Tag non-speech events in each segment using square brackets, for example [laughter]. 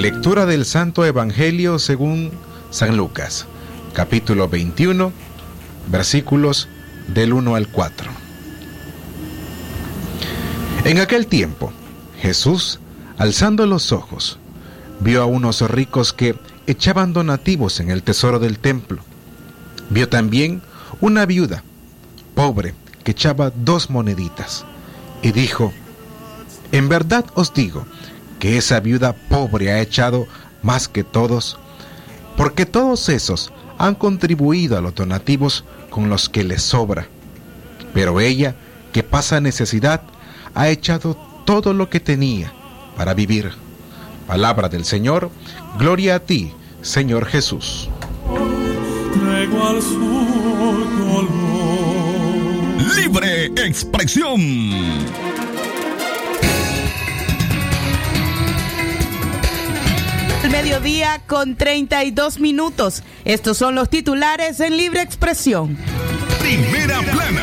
Lectura del Santo Evangelio según San Lucas, capítulo 21, versículos del 1 al 4. En aquel tiempo, Jesús, alzando los ojos, vio a unos ricos que echaban donativos en el tesoro del templo. Vio también una viuda, pobre, que echaba dos moneditas, y dijo, En verdad os digo que esa viuda pobre ha echado más que todos, porque todos esos han contribuido a los donativos con los que les sobra. Pero ella, que pasa necesidad, ha echado todo lo que tenía para vivir. Palabra del Señor, gloria a ti, Señor Jesús. Libre expresión. El mediodía con 32 minutos. Estos son los titulares en libre expresión. Primera plana.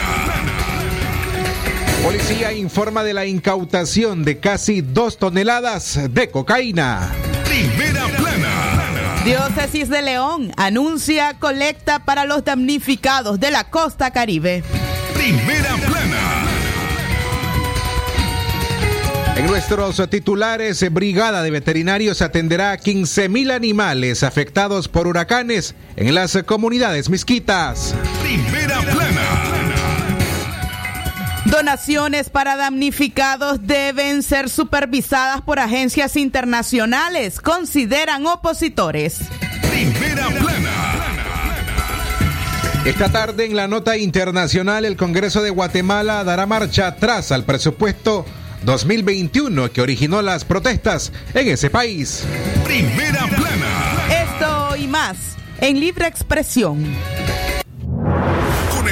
Policía informa de la incautación de casi dos toneladas de cocaína. Primera plana. Diócesis de León anuncia colecta para los damnificados de la costa caribe. Primera plana. En nuestros titulares, Brigada de Veterinarios atenderá a 15.000 animales afectados por huracanes en las comunidades misquitas. Primera plana. Donaciones para damnificados deben ser supervisadas por agencias internacionales, consideran opositores. Primera plana. Esta tarde en la nota internacional el Congreso de Guatemala dará marcha atrás al presupuesto 2021 que originó las protestas en ese país. Primera plana. Esto y más en libre expresión.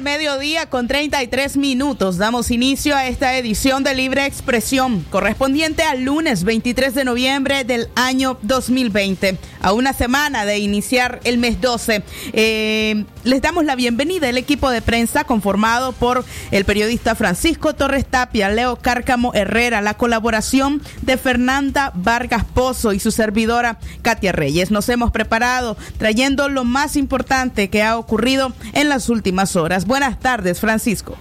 Del mediodía con 33 minutos damos inicio a esta edición de Libre Expresión correspondiente al lunes 23 de noviembre del año 2020, a una semana de iniciar el mes 12. Eh, les damos la bienvenida al equipo de prensa conformado por el periodista Francisco Torres Tapia, Leo Cárcamo Herrera, la colaboración de Fernanda Vargas Pozo y su servidora Katia Reyes. Nos hemos preparado trayendo lo más importante que ha ocurrido en las últimas horas. Buenas tardes, Francisco.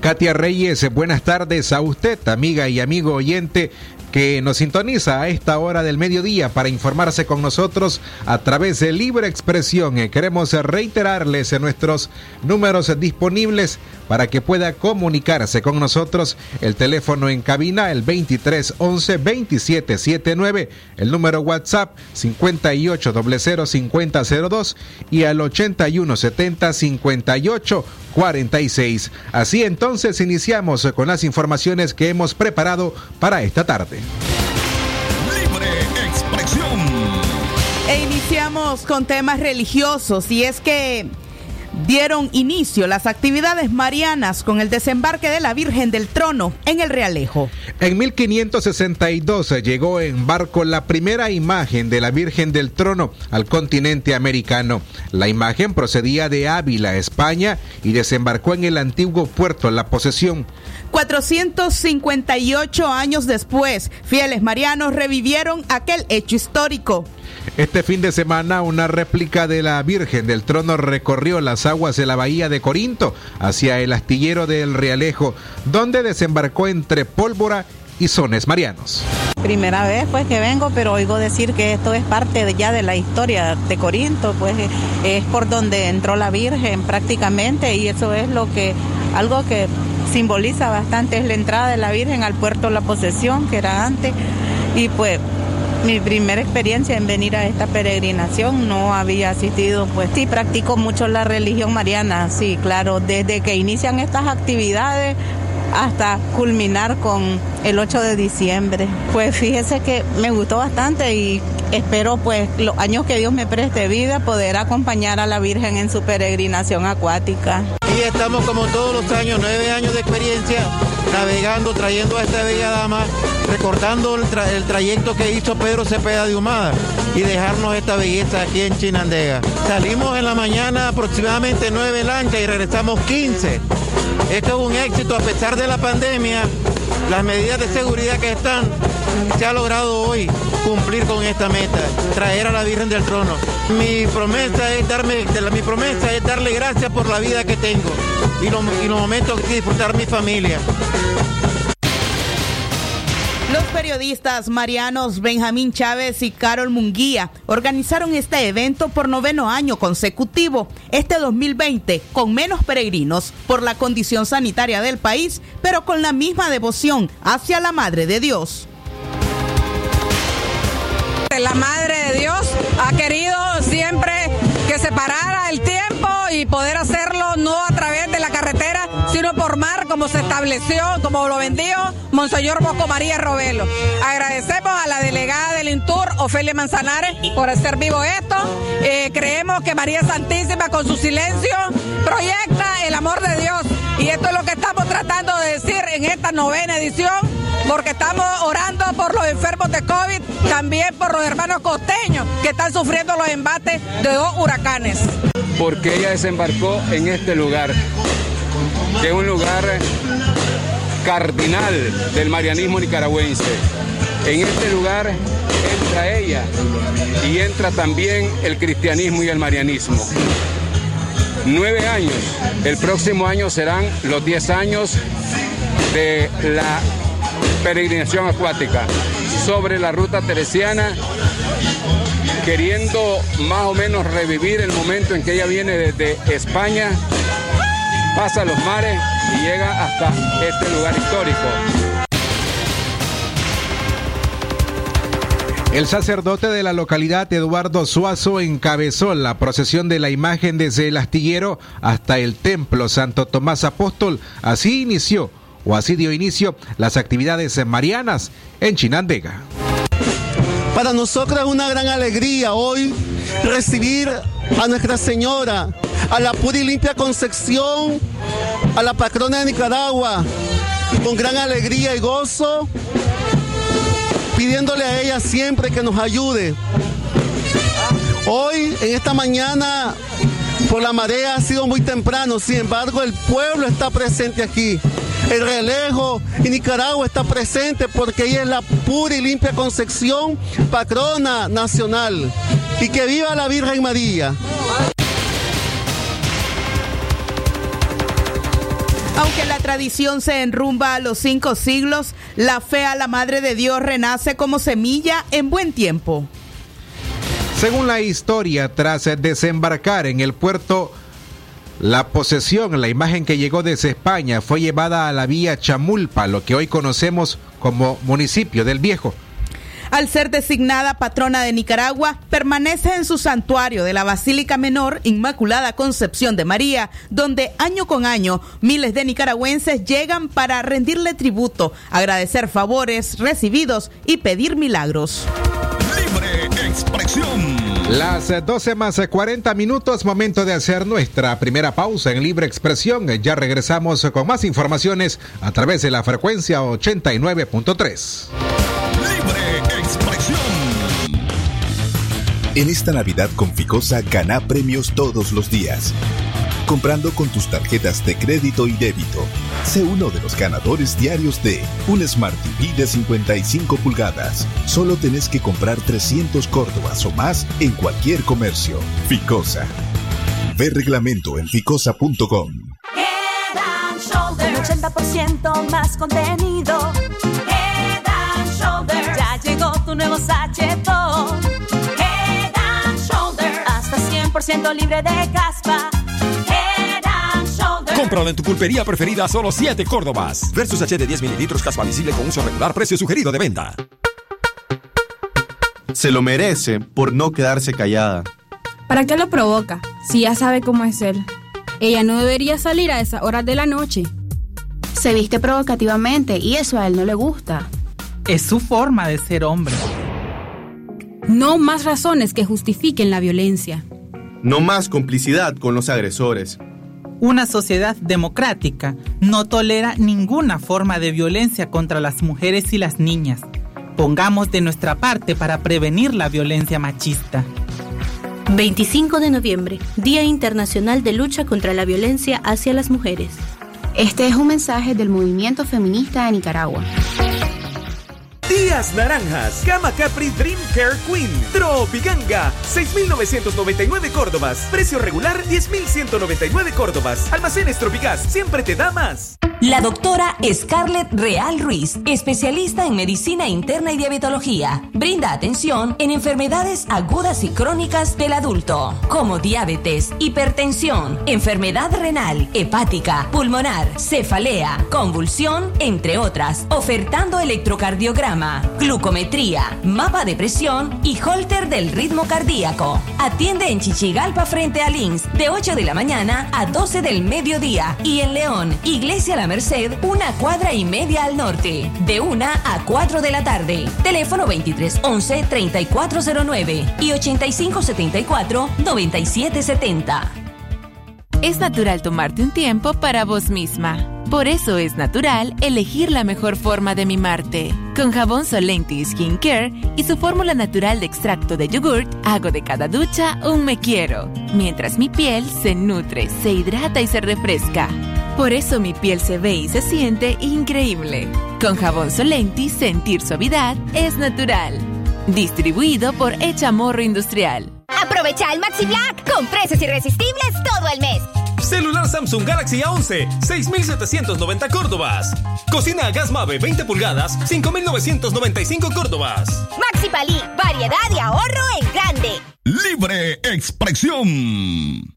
Katia Reyes, buenas tardes a usted, amiga y amigo oyente que nos sintoniza a esta hora del mediodía para informarse con nosotros a través de Libre Expresión. Eh, Queremos reiterarles en nuestros números disponibles para que pueda comunicarse con nosotros. El teléfono en cabina, el 2311 2779, el número WhatsApp 58005002 y al 8170 58 46. Así entonces iniciamos con las informaciones que hemos preparado para esta tarde. Libre expresión. E iniciamos con temas religiosos y es que dieron inicio las actividades marianas con el desembarque de la Virgen del Trono en el Realejo. En 1562 llegó en barco la primera imagen de la Virgen del Trono al continente americano. La imagen procedía de Ávila, España, y desembarcó en el antiguo puerto La Posesión. 458 años después, fieles marianos revivieron aquel hecho histórico. Este fin de semana, una réplica de la Virgen del Trono recorrió las aguas de la bahía de Corinto hacia el astillero del Realejo, donde desembarcó entre pólvora y sones marianos. Primera vez pues que vengo, pero oigo decir que esto es parte ya de la historia de Corinto, pues es por donde entró la Virgen prácticamente y eso es lo que, algo que simboliza bastante es la entrada de la Virgen al puerto La Posesión, que era antes, y pues mi primera experiencia en venir a esta peregrinación no había asistido, pues sí, practico mucho la religión mariana, sí, claro, desde que inician estas actividades hasta culminar con el 8 de diciembre. Pues fíjese que me gustó bastante y espero pues los años que Dios me preste vida poder acompañar a la Virgen en su peregrinación acuática. Y estamos como todos los años, nueve años de experiencia navegando, trayendo a esta bella dama, recortando el, trayecto que hizo Pedro Cepeda de Humada y dejarnos esta belleza aquí en Chinandega. Salimos en la mañana aproximadamente nueve lanchas y regresamos 15. Esto es un éxito a pesar de la pandemia, las medidas de seguridad que están, se ha logrado hoy cumplir con esta meta, traer a la Virgen del Trono. Mi promesa es darme, mi promesa es darle gracias por la vida que tengo y los, y los momentos que disfrutar mi familia. Los periodistas marianos Benjamín Chávez y Carol Munguía organizaron este evento por noveno año consecutivo, este 2020, con menos peregrinos por la condición sanitaria del país, pero con la misma devoción hacia la Madre de Dios. La Madre de Dios ha querido siempre que se parara el tiempo y poder hacerlo no como se estableció, como lo vendió Monseñor Bosco María Robelo. Agradecemos a la delegada del INTUR, Ofelia Manzanares, por hacer vivo esto. Eh, creemos que María Santísima, con su silencio, proyecta el amor de Dios. Y esto es lo que estamos tratando de decir en esta novena edición, porque estamos orando por los enfermos de COVID, también por los hermanos costeños que están sufriendo los embates de dos huracanes. Porque ella desembarcó en este lugar, que es un lugar cardinal del marianismo nicaragüense. En este lugar entra ella y entra también el cristianismo y el marianismo. Nueve años, el próximo año serán los diez años de la peregrinación acuática sobre la ruta teresiana, queriendo más o menos revivir el momento en que ella viene desde España, pasa los mares y llega hasta este lugar histórico. El sacerdote de la localidad, Eduardo Suazo, encabezó la procesión de la imagen desde el astillero hasta el templo Santo Tomás Apóstol. Así inició, o así dio inicio, las actividades marianas en Chinandega. Para nosotros es una gran alegría hoy recibir a Nuestra Señora, a la pura y limpia Concepción, a la patrona de Nicaragua, con gran alegría y gozo pidiéndole a ella siempre que nos ayude. Hoy, en esta mañana, por la marea ha sido muy temprano, sin embargo el pueblo está presente aquí. El relejo y Nicaragua está presente porque ella es la pura y limpia Concepción, patrona nacional. Y que viva la Virgen María. Aunque la tradición se enrumba a los cinco siglos, la fe a la Madre de Dios renace como semilla en buen tiempo. Según la historia, tras desembarcar en el puerto, la posesión, la imagen que llegó desde España, fue llevada a la vía Chamulpa, lo que hoy conocemos como municipio del Viejo al ser designada patrona de Nicaragua, permanece en su santuario de la Basílica Menor Inmaculada Concepción de María, donde año con año miles de nicaragüenses llegan para rendirle tributo, agradecer favores recibidos y pedir milagros. Libre expresión. Las 12 más 40 minutos, momento de hacer nuestra primera pausa en Libre Expresión. Ya regresamos con más informaciones a través de la frecuencia 89.3. En esta Navidad con Ficosa gana premios todos los días. Comprando con tus tarjetas de crédito y débito, sé uno de los ganadores diarios de un Smart TV de 55 pulgadas. Solo tenés que comprar 300 córdobas o más en cualquier comercio. Ficosa. Ve reglamento en ficosa.com. 80% más contenido. Ya llegó tu nuevo sachetón libre de caspa. Cómpralo en tu pulpería preferida a solo 7 Córdobas. Versus H de 10 mililitros caspa visible con uso regular, precio sugerido de venta. Se lo merece por no quedarse callada. ¿Para qué lo provoca? Si ya sabe cómo es él. Ella no debería salir a esas horas de la noche. Se viste provocativamente y eso a él no le gusta. Es su forma de ser hombre. No más razones que justifiquen la violencia. No más complicidad con los agresores. Una sociedad democrática no tolera ninguna forma de violencia contra las mujeres y las niñas. Pongamos de nuestra parte para prevenir la violencia machista. 25 de noviembre, Día Internacional de Lucha contra la Violencia hacia las Mujeres. Este es un mensaje del movimiento feminista de Nicaragua. Días naranjas. Gama Capri Dream Care Queen. Tropiganga. 6.999 Córdobas. Precio regular 10.199 Córdobas. Almacenes Tropigas. Siempre te da más. La doctora Scarlett Real Ruiz, especialista en medicina interna y diabetología, brinda atención en enfermedades agudas y crónicas del adulto, como diabetes, hipertensión, enfermedad renal, hepática, pulmonar, cefalea, convulsión, entre otras, ofertando electrocardiograma, glucometría, mapa de presión y holter del ritmo cardíaco. Atiende en Chichigalpa frente a Links de 8 de la mañana a 12 del mediodía y en León, Iglesia La Merced, una cuadra y media al norte, de 1 a 4 de la tarde. Teléfono 2311-3409 y 8574-9770. Es natural tomarte un tiempo para vos misma. Por eso es natural elegir la mejor forma de mimarte. Con jabón Solenti Skin Care y su fórmula natural de extracto de yogurt, hago de cada ducha un me quiero, mientras mi piel se nutre, se hidrata y se refresca. Por eso mi piel se ve y se siente increíble. Con jabón Solenti, sentir suavidad es natural. Distribuido por Echamorro Industrial. Aprovecha el Maxi Black con precios irresistibles todo el mes. Celular Samsung Galaxy A11, 6.790 Córdobas. Cocina a gas Mave 20 pulgadas, 5.995 Córdobas. Maxi Palí, variedad y ahorro en grande. Libre expresión.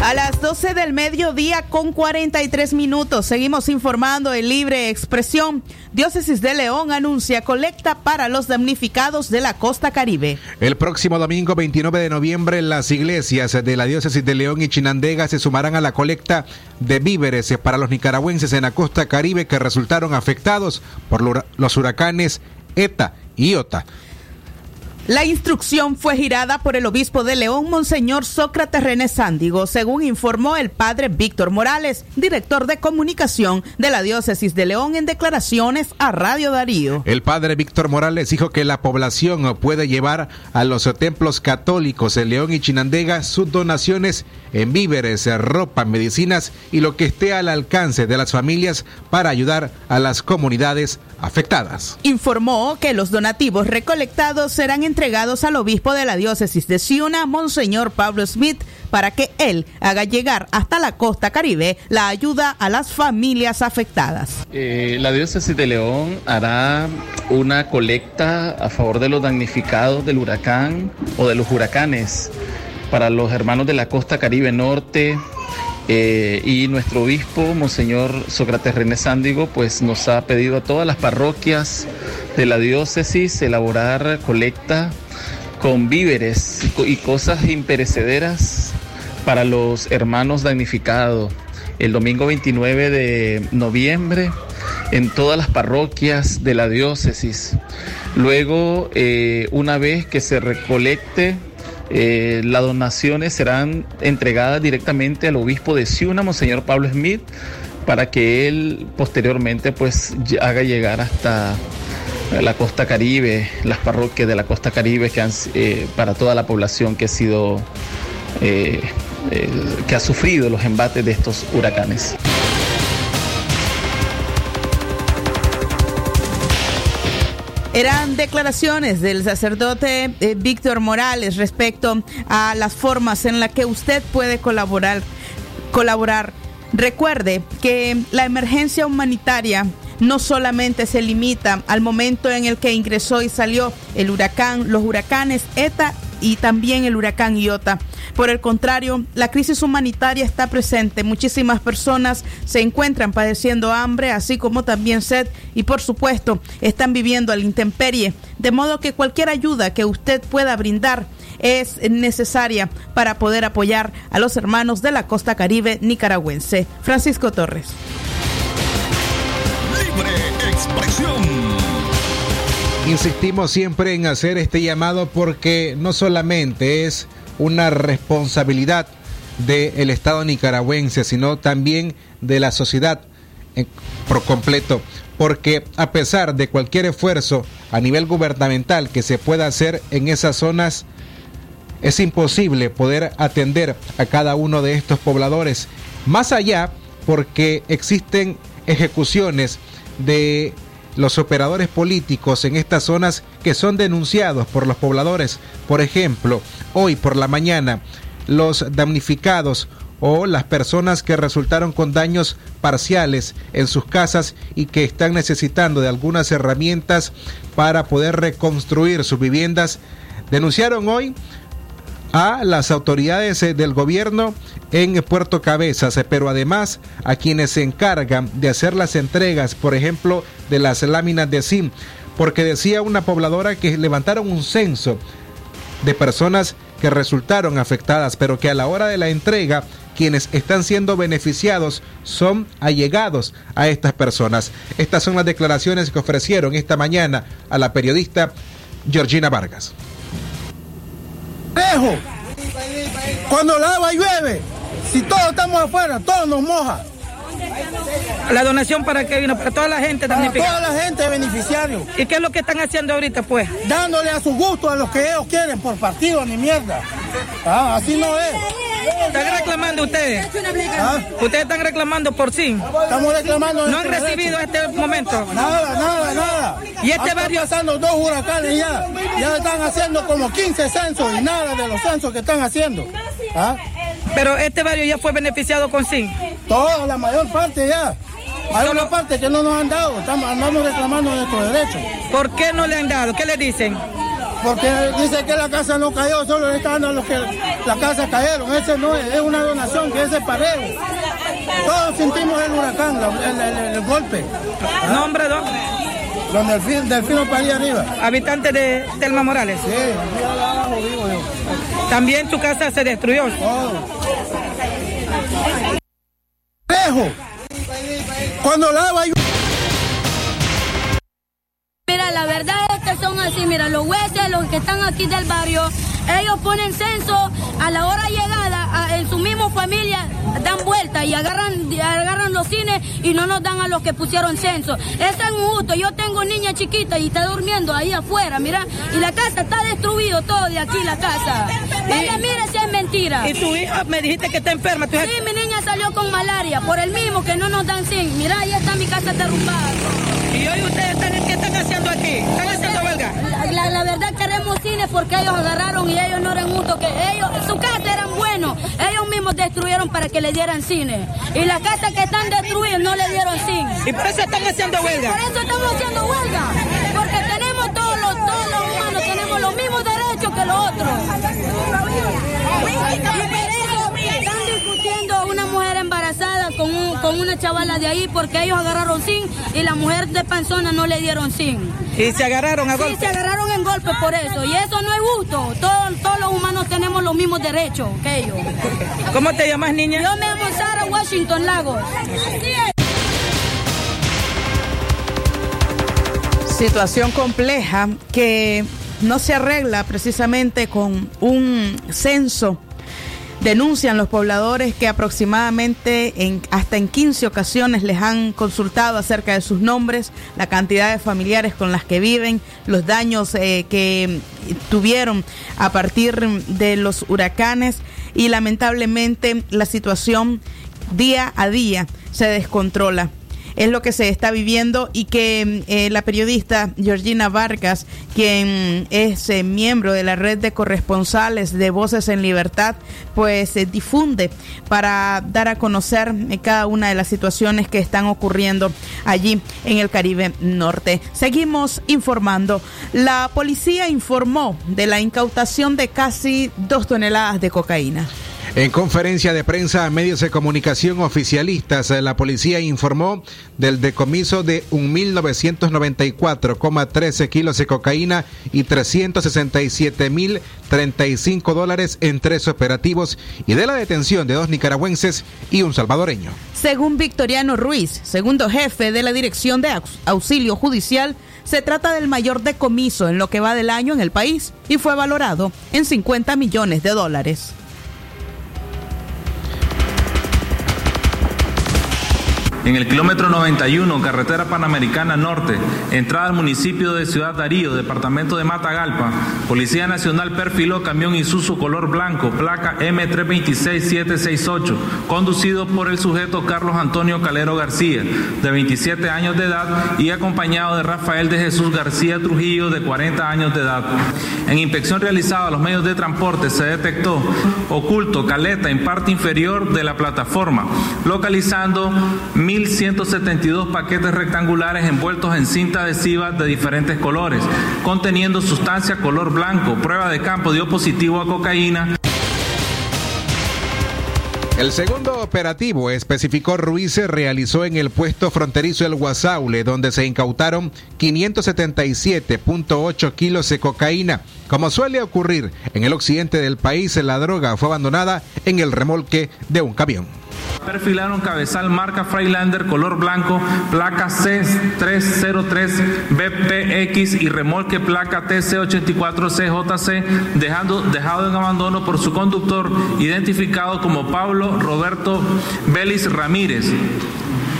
A las 12 del mediodía con 43 minutos seguimos informando en libre expresión. Diócesis de León anuncia colecta para los damnificados de la costa caribe. El próximo domingo 29 de noviembre las iglesias de la Diócesis de León y Chinandega se sumarán a la colecta de víveres para los nicaragüenses en la costa caribe que resultaron afectados por los huracanes ETA y IOTA. La instrucción fue girada por el obispo de León, Monseñor Sócrates René Sándigo, según informó el padre Víctor Morales, director de comunicación de la diócesis de León, en declaraciones a Radio Darío. El padre Víctor Morales dijo que la población puede llevar a los templos católicos de León y Chinandega sus donaciones en víveres, ropa, medicinas y lo que esté al alcance de las familias para ayudar a las comunidades afectadas. Informó que los donativos recolectados serán entregados al obispo de la diócesis de Ciuna, Monseñor Pablo Smith, para que él haga llegar hasta la costa caribe la ayuda a las familias afectadas. Eh, la diócesis de León hará una colecta a favor de los damnificados del huracán o de los huracanes para los hermanos de la costa caribe norte, eh, y nuestro obispo, Monseñor Sócrates René Sándigo, pues nos ha pedido a todas las parroquias de la diócesis elaborar colecta con víveres y cosas imperecederas para los hermanos damnificados. El domingo 29 de noviembre en todas las parroquias de la diócesis. Luego, eh, una vez que se recolecte eh, las donaciones serán entregadas directamente al obispo de Ciuna, Monseñor Pablo Smith, para que él posteriormente pues haga llegar hasta la costa caribe, las parroquias de la costa caribe que han, eh, para toda la población que ha sido eh, que ha sufrido los embates de estos huracanes. Eran declaraciones del sacerdote eh, Víctor Morales respecto a las formas en las que usted puede colaborar. colaborar. Recuerde que la emergencia humanitaria no solamente se limita al momento en el que ingresó y salió el huracán, los huracanes ETA y también el huracán Iota. Por el contrario, la crisis humanitaria está presente. Muchísimas personas se encuentran padeciendo hambre, así como también sed y por supuesto están viviendo al intemperie. De modo que cualquier ayuda que usted pueda brindar es necesaria para poder apoyar a los hermanos de la costa caribe nicaragüense. Francisco Torres. Libre expresión. Insistimos siempre en hacer este llamado porque no solamente es una responsabilidad del Estado nicaragüense, sino también de la sociedad por completo, porque a pesar de cualquier esfuerzo a nivel gubernamental que se pueda hacer en esas zonas, es imposible poder atender a cada uno de estos pobladores. Más allá, porque existen ejecuciones de los operadores políticos en estas zonas que son denunciados por los pobladores. Por ejemplo, hoy por la mañana, los damnificados o las personas que resultaron con daños parciales en sus casas y que están necesitando de algunas herramientas para poder reconstruir sus viviendas, denunciaron hoy a las autoridades eh, del gobierno en Puerto Cabezas, eh, pero además a quienes se encargan de hacer las entregas, por ejemplo, de las láminas de zinc, porque decía una pobladora que levantaron un censo de personas que resultaron afectadas, pero que a la hora de la entrega quienes están siendo beneficiados son allegados a estas personas. Estas son las declaraciones que ofrecieron esta mañana a la periodista Georgina Vargas. Cuando lava llueve, si todos estamos afuera, todos nos moja. ¿La donación para qué vino? Para toda la gente Para toda la gente beneficiario. ¿Y qué es lo que están haciendo ahorita, pues? Dándole a su gusto a los que ellos quieren, por partido ni mierda. Ah, así no es. ¿Están reclamando ustedes? ¿Ah? ¿Ustedes están reclamando por sí? Estamos reclamando. ¿No han recibido este momento? Nada, nada, nada. ¿Y este barrio? pasando dos huracanes ya. Ya están haciendo como 15 censos y nada de los censos que están haciendo. ¿Ah? Pero este barrio ya fue beneficiado con sí. Toda la mayor parte ya. Hay una parte que no nos han dado, estamos, andamos reclamando nuestros derechos. ¿Por qué no le han dado? ¿Qué le dicen? Porque dice que la casa no cayó, solo le están dando los que la casa cayeron. Ese no es, es una donación que ese parejo. Todos sentimos el huracán, el, el, el golpe. ¿Nombre, don? Don Delfino, Delfino Padilla arriba. ¿Habitante de Telma Morales? Sí, aquí abajo vivo yo. ¿También tu casa se destruyó? Todo. Lejos. Cuando lava yo... Mira, la verdad es que son así, mira, los huesos, los que están aquí del barrio, ellos ponen censo a la hora llegada, a- en su misma familia dan vuelta y agarran, agarran los cines y no nos dan a los que pusieron censo. Eso es injusto. Yo tengo niña chiquita y está durmiendo ahí afuera, mira, y la casa está destruido todo de aquí, la casa. Vaya, mire si es mentira. ¿Y tu hija me dijiste que está enferma? ¿Tu hija- Sí, mi niña salió con malaria por el mismo que no nos dan zinc. Mira, ahí está mi casa derrumbada. ¿Y hoy ustedes están, haciendo aquí? ¿Están haciendo huelga? La, la- verdad queremos cine porque ellos agarraron y ellos no eran justos, que ellos, su casa eran buenos, ellos mismos destruyeron para que le dieran cine. Y las casas que están destruidas no le dieron cine. ¿Y por eso están haciendo huelga? Por eso estamos haciendo huelga, porque tenemos todos los, todos los humanos, tenemos los mismos derechos que los otros. Y por eso están discutiendo una mujer embarazada con, un- con una chavala de ahí porque ellos agarraron zinc y la mujer de panzona no le dieron zinc. ¿Y se agarraron a Sí, golpe? se agarraron en golpe por eso. Y eso no es justo. Todos, todos los humanos tenemos los mismos derechos que ellos. [laughs] ¿Cómo te llamas, niña? Yo me llamo Sara Washington Lagos. Situación compleja que no se arregla precisamente con un censo. Denuncian los pobladores que aproximadamente en, hasta en 15 ocasiones les han consultado acerca de sus nombres, la cantidad de familiares con las que viven, los daños eh, que tuvieron a partir de los huracanes y lamentablemente la situación día a día se descontrola. Es lo que se está viviendo y que eh, la periodista Georgina Vargas, quien es eh, miembro de la red de corresponsales de Voces en Libertad, pues se difunde para dar a conocer cada una de las situaciones que están ocurriendo allí en el Caribe Norte. Seguimos informando. La policía informó de la incautación de casi dos toneladas de cocaína. En conferencia de prensa a medios de comunicación oficialistas, la policía informó del decomiso de 1.994,13 kilos de cocaína y 367.035 dólares en tres operativos y de la detención de dos nicaragüenses y un salvadoreño. Según Victoriano Ruiz, segundo jefe de la Dirección de Auxilio Judicial, se trata del mayor decomiso en lo que va del año en el país y fue valorado en 50 millones de dólares. En el kilómetro 91, carretera panamericana norte, entrada al municipio de Ciudad Darío, departamento de Matagalpa, Policía Nacional perfiló camión Isuzu color blanco, placa M326768, conducido por el sujeto Carlos Antonio Calero García, de 27 años de edad, y acompañado de Rafael de Jesús García Trujillo, de 40 años de edad. En inspección realizada a los medios de transporte se detectó oculto caleta en parte inferior de la plataforma, localizando 1.172 paquetes rectangulares envueltos en cinta adhesiva de diferentes colores, conteniendo sustancia color blanco. Prueba de campo dio positivo a cocaína. El segundo operativo, especificó Ruiz, se realizó en el puesto fronterizo El Guasaule, donde se incautaron 577.8 kilos de cocaína. Como suele ocurrir en el occidente del país, la droga fue abandonada en el remolque de un camión. Perfilaron cabezal marca Freilander color blanco, placa C303BPX y remolque placa TC84CJC, dejando, dejado en abandono por su conductor, identificado como Pablo Roberto Vélez Ramírez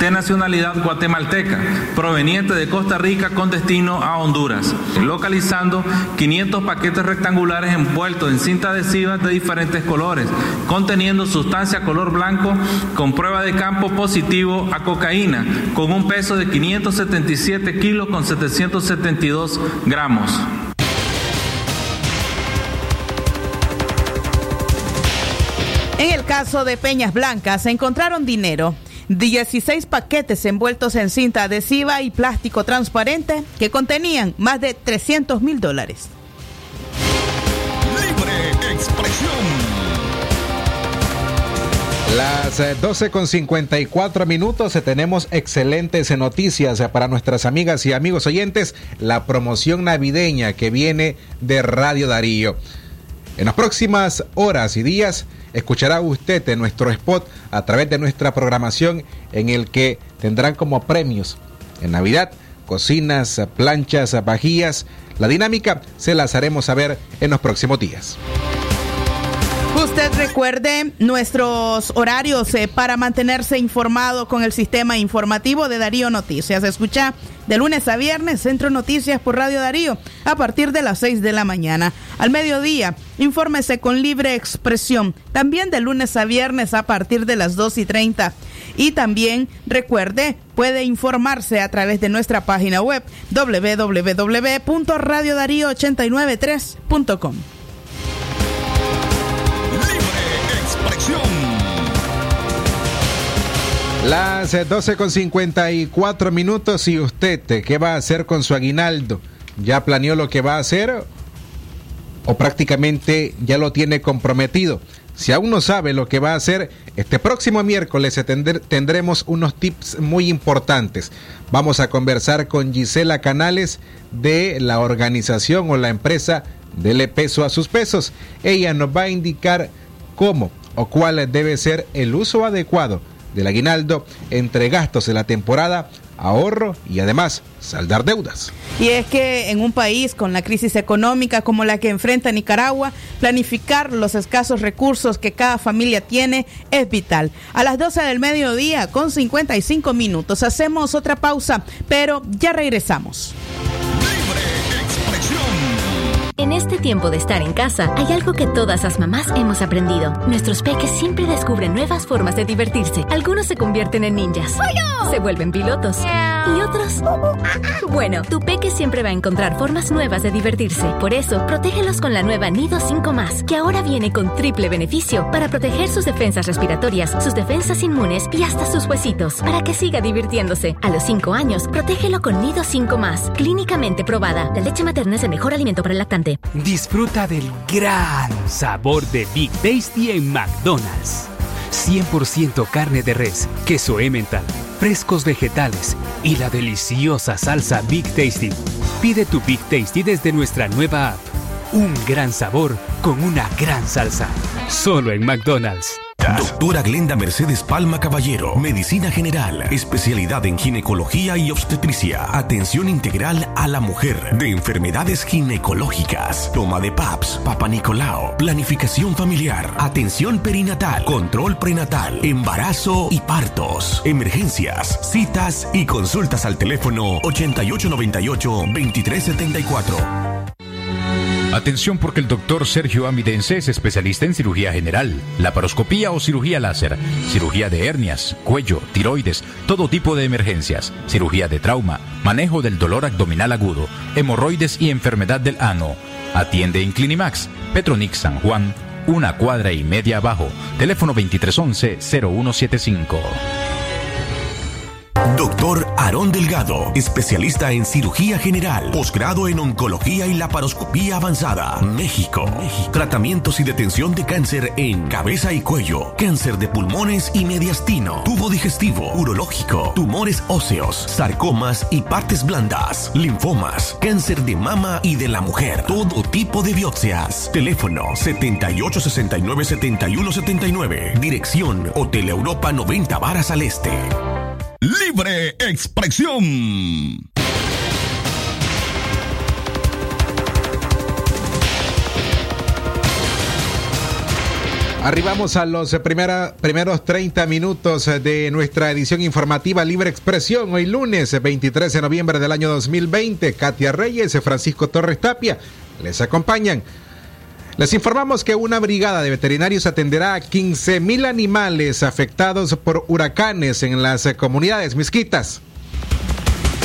de nacionalidad guatemalteca, proveniente de Costa Rica con destino a Honduras, localizando 500 paquetes rectangulares envueltos en cinta adhesiva de diferentes colores, conteniendo sustancia color blanco con prueba de campo positivo a cocaína, con un peso de 577 kilos con 772 gramos. En el caso de Peñas Blancas se encontraron dinero 16 paquetes envueltos en cinta adhesiva y plástico transparente que contenían más de 300 mil dólares. Libre expresión. Las 12 eh, con 54 minutos eh, tenemos excelentes noticias eh, para nuestras amigas y amigos oyentes. La promoción navideña que viene de Radio Darío. En las próximas horas y días escuchará usted en nuestro spot a través de nuestra programación en el que tendrán como premios en Navidad cocinas, planchas, vajillas. La dinámica se las haremos saber en los próximos días. Usted recuerde nuestros horarios eh, para mantenerse informado con el sistema informativo de Darío Noticias. Escucha de lunes a viernes Centro Noticias por Radio Darío a partir de las 6 de la mañana. Al mediodía, infórmese con libre expresión. También de lunes a viernes a partir de las 2 y 30. Y también recuerde, puede informarse a través de nuestra página web www.radiodarío893.com. Las 12 eh, con 54 minutos y usted, eh, ¿qué va a hacer con su aguinaldo? ¿Ya planeó lo que va a hacer o prácticamente ya lo tiene comprometido? Si aún no sabe lo que va a hacer, este próximo miércoles tendremos unos tips muy importantes. Vamos a conversar con Gisela Canales de la organización o la empresa Dele Peso a sus pesos. Ella nos va a indicar cómo o cuál debe ser el uso adecuado del aguinaldo entre gastos de la temporada, ahorro y además saldar deudas. Y es que en un país con la crisis económica como la que enfrenta Nicaragua, planificar los escasos recursos que cada familia tiene es vital. A las 12 del mediodía con 55 minutos hacemos otra pausa, pero ya regresamos. En este tiempo de estar en casa, hay algo que todas las mamás hemos aprendido. Nuestros peques siempre descubren nuevas formas de divertirse. Algunos se convierten en ninjas. Se vuelven pilotos. Y otros... Bueno, tu peque siempre va a encontrar formas nuevas de divertirse. Por eso, protégelos con la nueva Nido 5 más, que ahora viene con triple beneficio para proteger sus defensas respiratorias, sus defensas inmunes y hasta sus huesitos, para que siga divirtiéndose. A los 5 años, protégelo con Nido 5 más, clínicamente probada. La leche materna es el mejor alimento para el lactante. Disfruta del gran sabor de Big Tasty en McDonald's. 100% carne de res, queso Emmental, frescos vegetales y la deliciosa salsa Big Tasty. Pide tu Big Tasty desde nuestra nueva app. Un gran sabor con una gran salsa. Solo en McDonald's. Doctora Glenda Mercedes Palma Caballero, Medicina General, especialidad en ginecología y obstetricia, atención integral a la mujer, de enfermedades ginecológicas, toma de PAPS, Papa Nicolao, planificación familiar, atención perinatal, control prenatal, embarazo y partos, emergencias, citas y consultas al teléfono 8898-2374. Atención porque el doctor Sergio Amidense es especialista en cirugía general, laparoscopía o cirugía láser, cirugía de hernias, cuello, tiroides, todo tipo de emergencias, cirugía de trauma, manejo del dolor abdominal agudo, hemorroides y enfermedad del ano. Atiende en Clinimax, Petronix San Juan, una cuadra y media abajo, teléfono 2311-0175. Doctor Aarón Delgado, especialista en cirugía general, posgrado en oncología y laparoscopía avanzada, México. Tratamientos y detención de cáncer en cabeza y cuello, cáncer de pulmones y mediastino, tubo digestivo, urológico, tumores óseos, sarcomas y partes blandas, linfomas, cáncer de mama y de la mujer, todo tipo de biopsias. Teléfono 7869-7179. Dirección Hotel Europa 90 Varas al Este. Libre expresión. Arribamos a los primera, primeros 30 minutos de nuestra edición informativa Libre Expresión. Hoy lunes 23 de noviembre del año 2020. Katia Reyes, Francisco Torres Tapia les acompañan. Les informamos que una brigada de veterinarios atenderá a 15 mil animales afectados por huracanes en las comunidades misquitas.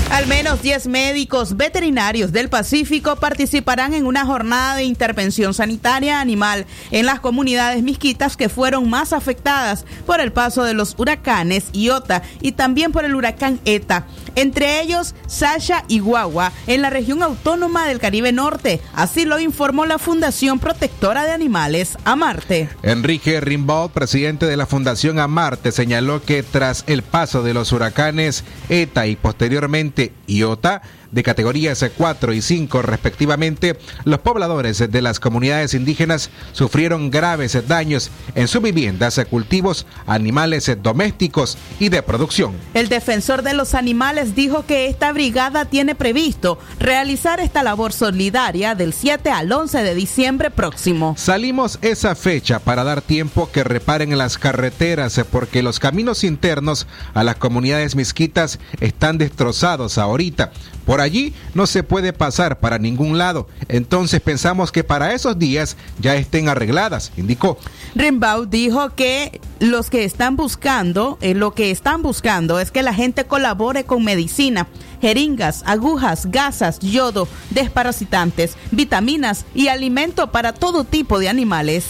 Al menos 10 médicos veterinarios del Pacífico participarán en una jornada de intervención sanitaria animal en las comunidades misquitas que fueron más afectadas por el paso de los huracanes Iota y también por el huracán Eta. Entre ellos, Sasha y Guagua, en la región autónoma del Caribe Norte. Así lo informó la Fundación Protectora de Animales Amarte. Enrique Rimbaud, presidente de la Fundación Amarte, señaló que tras el paso de los huracanes Eta y posteriormente Iota, de categorías 4 y 5 respectivamente, los pobladores de las comunidades indígenas sufrieron graves daños en sus viviendas, cultivos, animales domésticos y de producción. El defensor de los animales dijo que esta brigada tiene previsto realizar esta labor solidaria del 7 al 11 de diciembre próximo. Salimos esa fecha para dar tiempo que reparen las carreteras porque los caminos internos a las comunidades misquitas están destrozados ahorita. Por allí no se puede pasar para ningún lado. Entonces pensamos que para esos días ya estén arregladas, indicó. Rimbaud dijo que los que están buscando, eh, lo que están buscando es que la gente colabore con medicina, jeringas, agujas, gasas, yodo, desparasitantes, vitaminas y alimento para todo tipo de animales.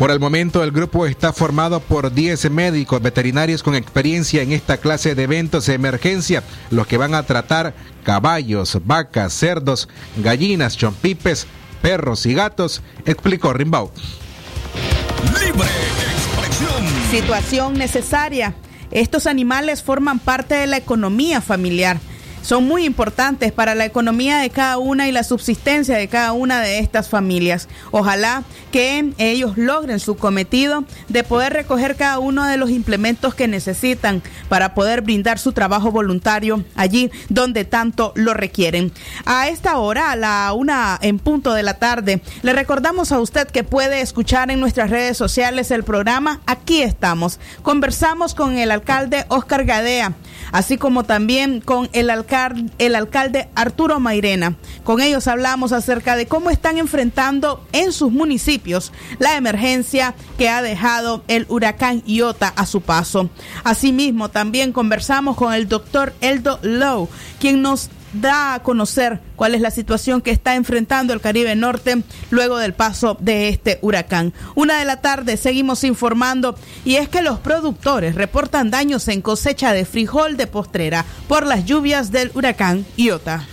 Por el momento, el grupo está formado por 10 médicos veterinarios con experiencia en esta clase de eventos de emergencia, los que van a tratar caballos, vacas, cerdos, gallinas, chompipes, perros y gatos, explicó Rimbaud. Libre expresión. Situación necesaria. Estos animales forman parte de la economía familiar son muy importantes para la economía de cada una y la subsistencia de cada una de estas familias. Ojalá que ellos logren su cometido de poder recoger cada uno de los implementos que necesitan para poder brindar su trabajo voluntario allí donde tanto lo requieren. A esta hora, a la una en punto de la tarde, le recordamos a usted que puede escuchar en nuestras redes sociales el programa Aquí estamos. Conversamos con el alcalde Oscar Gadea, así como también con el alcalde Arturo Mairena. Con ellos hablamos acerca de cómo están enfrentando en sus municipios la emergencia que ha dejado el huracán Iota a su paso. Asimismo, también conversamos con el doctor Eldo Lowe, quien nos da a conocer cuál es la situación que está enfrentando el Caribe Norte luego del paso de este huracán. Una de la tarde seguimos informando y es que los productores reportan daños en cosecha de frijol de postrera por las lluvias del huracán Iota.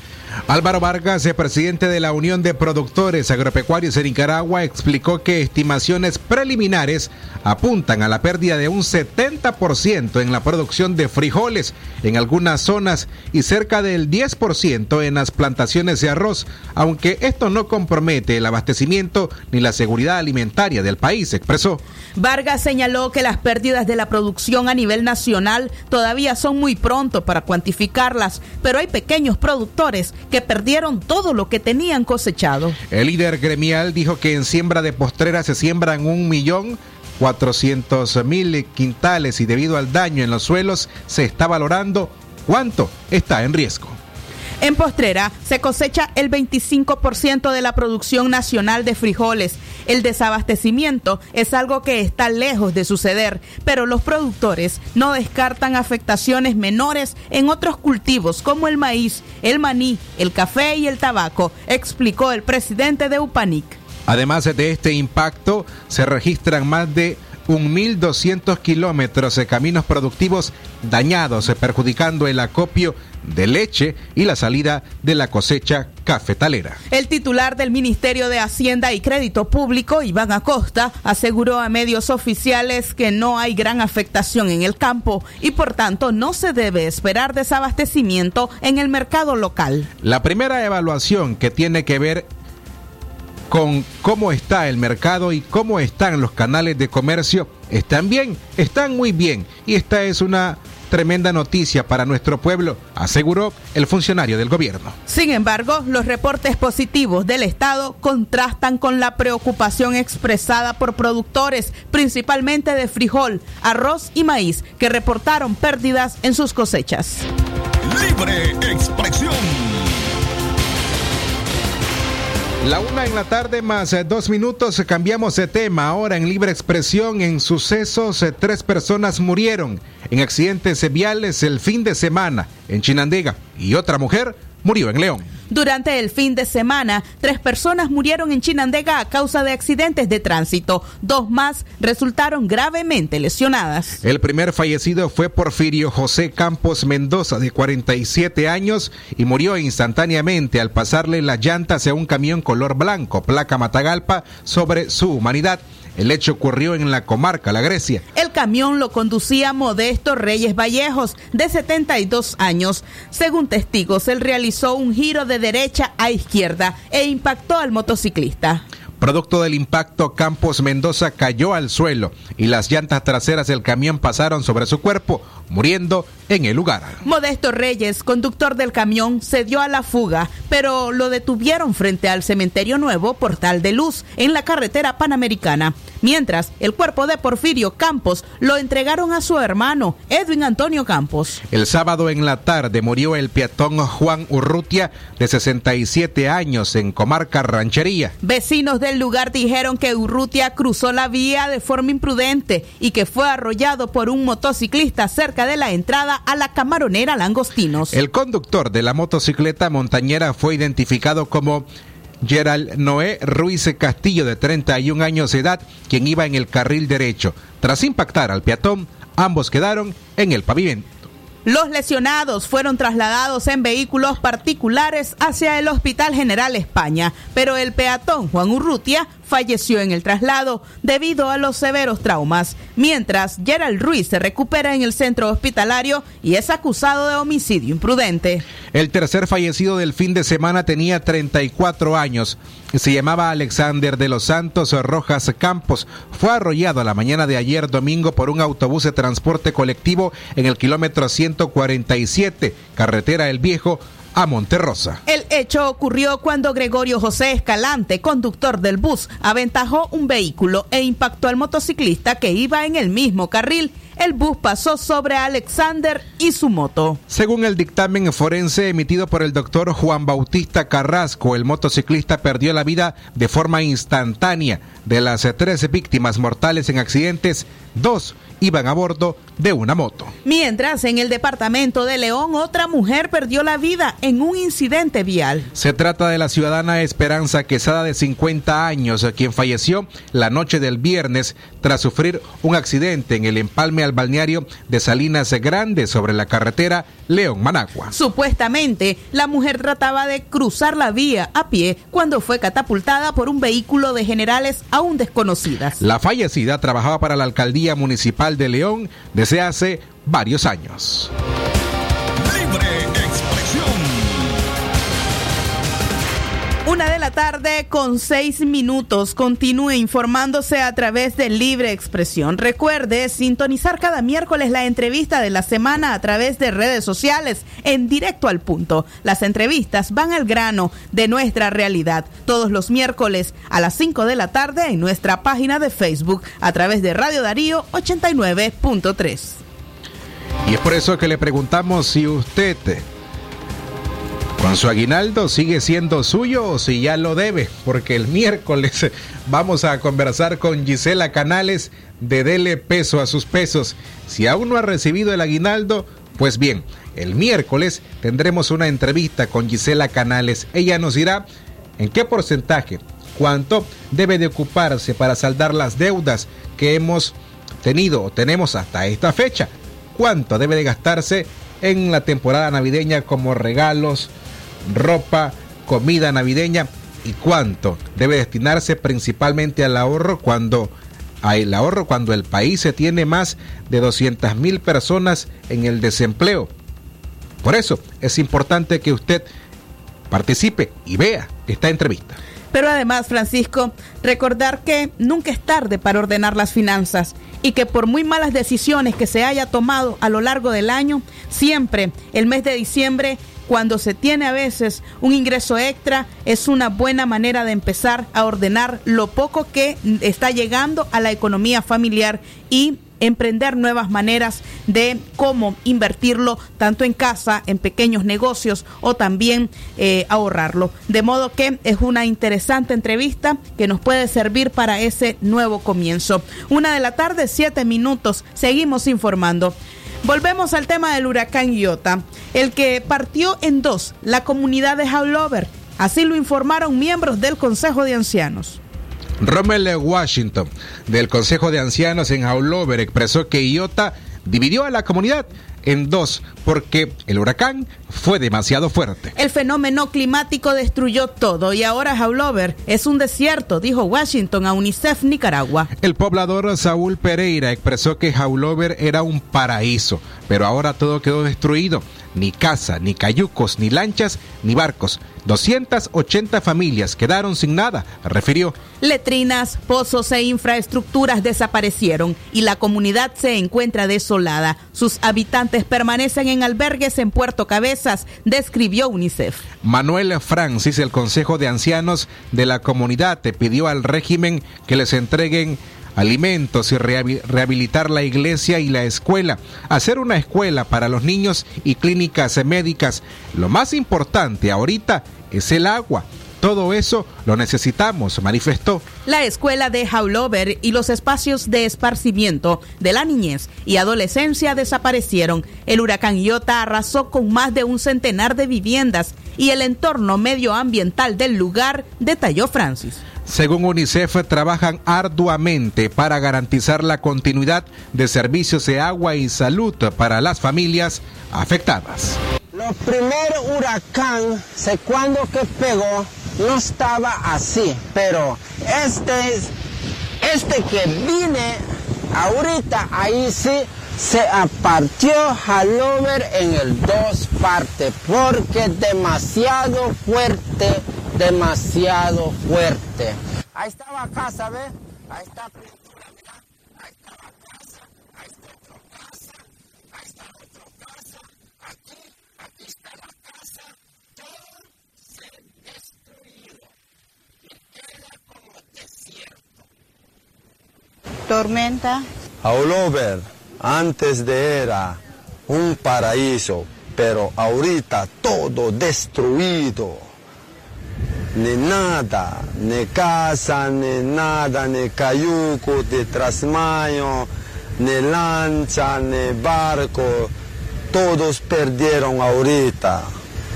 Álvaro Vargas, presidente de la Unión de Productores Agropecuarios en Nicaragua, explicó que estimaciones preliminares apuntan a la pérdida de un 70% en la producción de frijoles en algunas zonas y cerca del 10% en las plantaciones de arroz, aunque esto no compromete el abastecimiento ni la seguridad alimentaria del país, expresó. Vargas señaló que las pérdidas de la producción a nivel nacional todavía son muy pronto para cuantificarlas, pero hay pequeños productores que perdieron todo lo que tenían cosechado. El líder gremial dijo que en siembra de postrera se siembran un millón 400 mil quintales y debido al daño en los suelos se está valorando cuánto está en riesgo. En Postrera se cosecha el 25% de la producción nacional de frijoles. El desabastecimiento es algo que está lejos de suceder, pero los productores no descartan afectaciones menores en otros cultivos como el maíz, el maní, el café y el tabaco, explicó el presidente de UPANIC. Además de este impacto, se registran más de 1.200 kilómetros de caminos productivos dañados, perjudicando el acopio de leche y la salida de la cosecha cafetalera. El titular del Ministerio de Hacienda y Crédito Público, Iván Acosta, aseguró a medios oficiales que no hay gran afectación en el campo y por tanto no se debe esperar desabastecimiento en el mercado local. La primera evaluación que tiene que ver con cómo está el mercado y cómo están los canales de comercio. ¿Están bien? Están muy bien. Y esta es una tremenda noticia para nuestro pueblo, aseguró el funcionario del gobierno. Sin embargo, los reportes positivos del Estado contrastan con la preocupación expresada por productores, principalmente de frijol, arroz y maíz, que reportaron pérdidas en sus cosechas. Libre expresión. La una en la tarde más eh, dos minutos cambiamos de tema. Ahora en libre expresión en sucesos eh, tres personas murieron en accidentes viales el fin de semana en Chinandega y otra mujer murió en León. Durante el fin de semana, tres personas murieron en Chinandega a causa de accidentes de tránsito. Dos más resultaron gravemente lesionadas. El primer fallecido fue Porfirio José Campos Mendoza, de 47 años, y murió instantáneamente al pasarle las llantas a un camión color blanco, placa Matagalpa, sobre su humanidad. El hecho ocurrió en la comarca La Grecia. El camión lo conducía Modesto Reyes Vallejos, de 72 años. Según testigos, él realizó un giro de derecha a izquierda e impactó al motociclista. Producto del impacto, Campos Mendoza cayó al suelo y las llantas traseras del camión pasaron sobre su cuerpo, muriendo en el lugar. Modesto Reyes, conductor del camión, se dio a la fuga, pero lo detuvieron frente al cementerio nuevo Portal de Luz, en la carretera panamericana. Mientras, el cuerpo de Porfirio Campos lo entregaron a su hermano, Edwin Antonio Campos. El sábado en la tarde murió el peatón Juan Urrutia, de 67 años, en Comarca Ranchería. Vecinos del lugar dijeron que Urrutia cruzó la vía de forma imprudente y que fue arrollado por un motociclista cerca de la entrada a la camaronera Langostinos. El conductor de la motocicleta montañera fue identificado como Gerald Noé Ruiz Castillo, de 31 años de edad, quien iba en el carril derecho. Tras impactar al peatón, ambos quedaron en el pavimento. Los lesionados fueron trasladados en vehículos particulares hacia el Hospital General España, pero el peatón Juan Urrutia falleció en el traslado debido a los severos traumas, mientras Gerald Ruiz se recupera en el centro hospitalario y es acusado de homicidio imprudente. El tercer fallecido del fin de semana tenía 34 años. Se llamaba Alexander de los Santos Rojas Campos. Fue arrollado a la mañana de ayer domingo por un autobús de transporte colectivo en el kilómetro 147, carretera El Viejo, a Monterrosa. El hecho ocurrió cuando Gregorio José Escalante, conductor del bus, aventajó un vehículo e impactó al motociclista que iba en el mismo carril. el bus pasó sobre Alexander y su moto. Según el dictamen forense emitido por el doctor Juan Bautista Carrasco, el motociclista perdió la vida de forma instantánea. De las tres víctimas mortales en accidentes, dos iban a bordo de una moto. Mientras, en el departamento de León, otra mujer perdió la vida en un incidente vial. Se trata de la ciudadana Esperanza Quesada de 50 años, quien falleció la noche del viernes tras sufrir un accidente en el empalme al balneario de Salinas Grande sobre la carretera León-Managua. Supuestamente, la mujer trataba de cruzar la vía a pie cuando fue catapultada por un vehículo de generales aún desconocidas. La fallecida trabajaba para la alcaldía municipal de León desde hace varios años. Una de la tarde con seis minutos. Continúe informándose a través de Libre Expresión. Recuerde sintonizar cada miércoles la entrevista de la semana a través de redes sociales en directo al punto. Las entrevistas van al grano de nuestra realidad todos los miércoles a las 5 de la tarde en nuestra página de Facebook a través de Radio Darío 89.3. Y es por eso que le preguntamos si usted con su aguinaldo sigue siendo suyo o si ya lo debe, porque el miércoles [laughs] vamos a conversar con Gisela Canales de Dele Peso a sus pesos. Si aún no ha recibido el aguinaldo, pues bien, el miércoles tendremos una entrevista con Gisela Canales. Ella nos dirá en qué porcentaje, cuánto debe de ocuparse para saldar las deudas que hemos tenido o tenemos hasta esta fecha, cuánto debe de gastarse en la temporada navideña como regalos, ropa, comida navideña y cuánto debe destinarse principalmente al ahorro cuando el ahorro cuando el país se tiene más de 200 mil personas en el desempleo. Por eso es importante que usted participe y vea esta entrevista. Pero además, Francisco, recordar que nunca es tarde para ordenar las finanzas y que por muy malas decisiones que se haya tomado a lo largo del año, siempre el mes de diciembre, cuando se tiene a veces un ingreso extra, es una buena manera de empezar a ordenar lo poco que está llegando a la economía familiar y emprender nuevas maneras de cómo invertirlo tanto en casa, en pequeños negocios o también eh, ahorrarlo. De modo que es una interesante entrevista que nos puede servir para ese nuevo comienzo. Una de la tarde, siete minutos, seguimos informando. Volvemos al tema del huracán Iota, el que partió en dos la comunidad de Howlover. Así lo informaron miembros del Consejo de Ancianos. Rommel Washington, del Consejo de Ancianos en Howlover, expresó que Iota dividió a la comunidad en dos porque el huracán fue demasiado fuerte. El fenómeno climático destruyó todo y ahora Howlover es un desierto, dijo Washington a UNICEF Nicaragua. El poblador Saúl Pereira expresó que Howlover era un paraíso, pero ahora todo quedó destruido. Ni casa, ni cayucos, ni lanchas, ni barcos. 280 familias quedaron sin nada, refirió. Letrinas, pozos e infraestructuras desaparecieron y la comunidad se encuentra desolada. Sus habitantes permanecen en albergues en Puerto Describió UNICEF. Manuel Francis, el Consejo de Ancianos de la comunidad, pidió al régimen que les entreguen alimentos y rehabilitar la iglesia y la escuela, hacer una escuela para los niños y clínicas médicas. Lo más importante ahorita es el agua. Todo eso lo necesitamos, manifestó. La escuela de Howlover y los espacios de esparcimiento de la niñez y adolescencia desaparecieron. El huracán Iota arrasó con más de un centenar de viviendas y el entorno medioambiental del lugar, detalló Francis. Según UNICEF, trabajan arduamente para garantizar la continuidad de servicios de agua y salud para las familias afectadas. Los primeros huracán, sé cuándo que pegó, no estaba así, pero este, este que vine ahorita, ahí sí se apartió Halover en el dos partes, porque demasiado fuerte, demasiado fuerte. Ahí estaba casa, ¿ves? Ahí está pintura, mira. Ahí estaba casa, ahí está otra casa, ahí está otra casa, aquí, aquí está la casa, todo se destruyó y queda como desierto. Tormenta. Haulover, antes de era un paraíso, pero ahorita todo destruido. Ni nada, ni casa, ni nada, ni cayuco de trasmayo, ni lancha, ni barco, todos perdieron ahorita.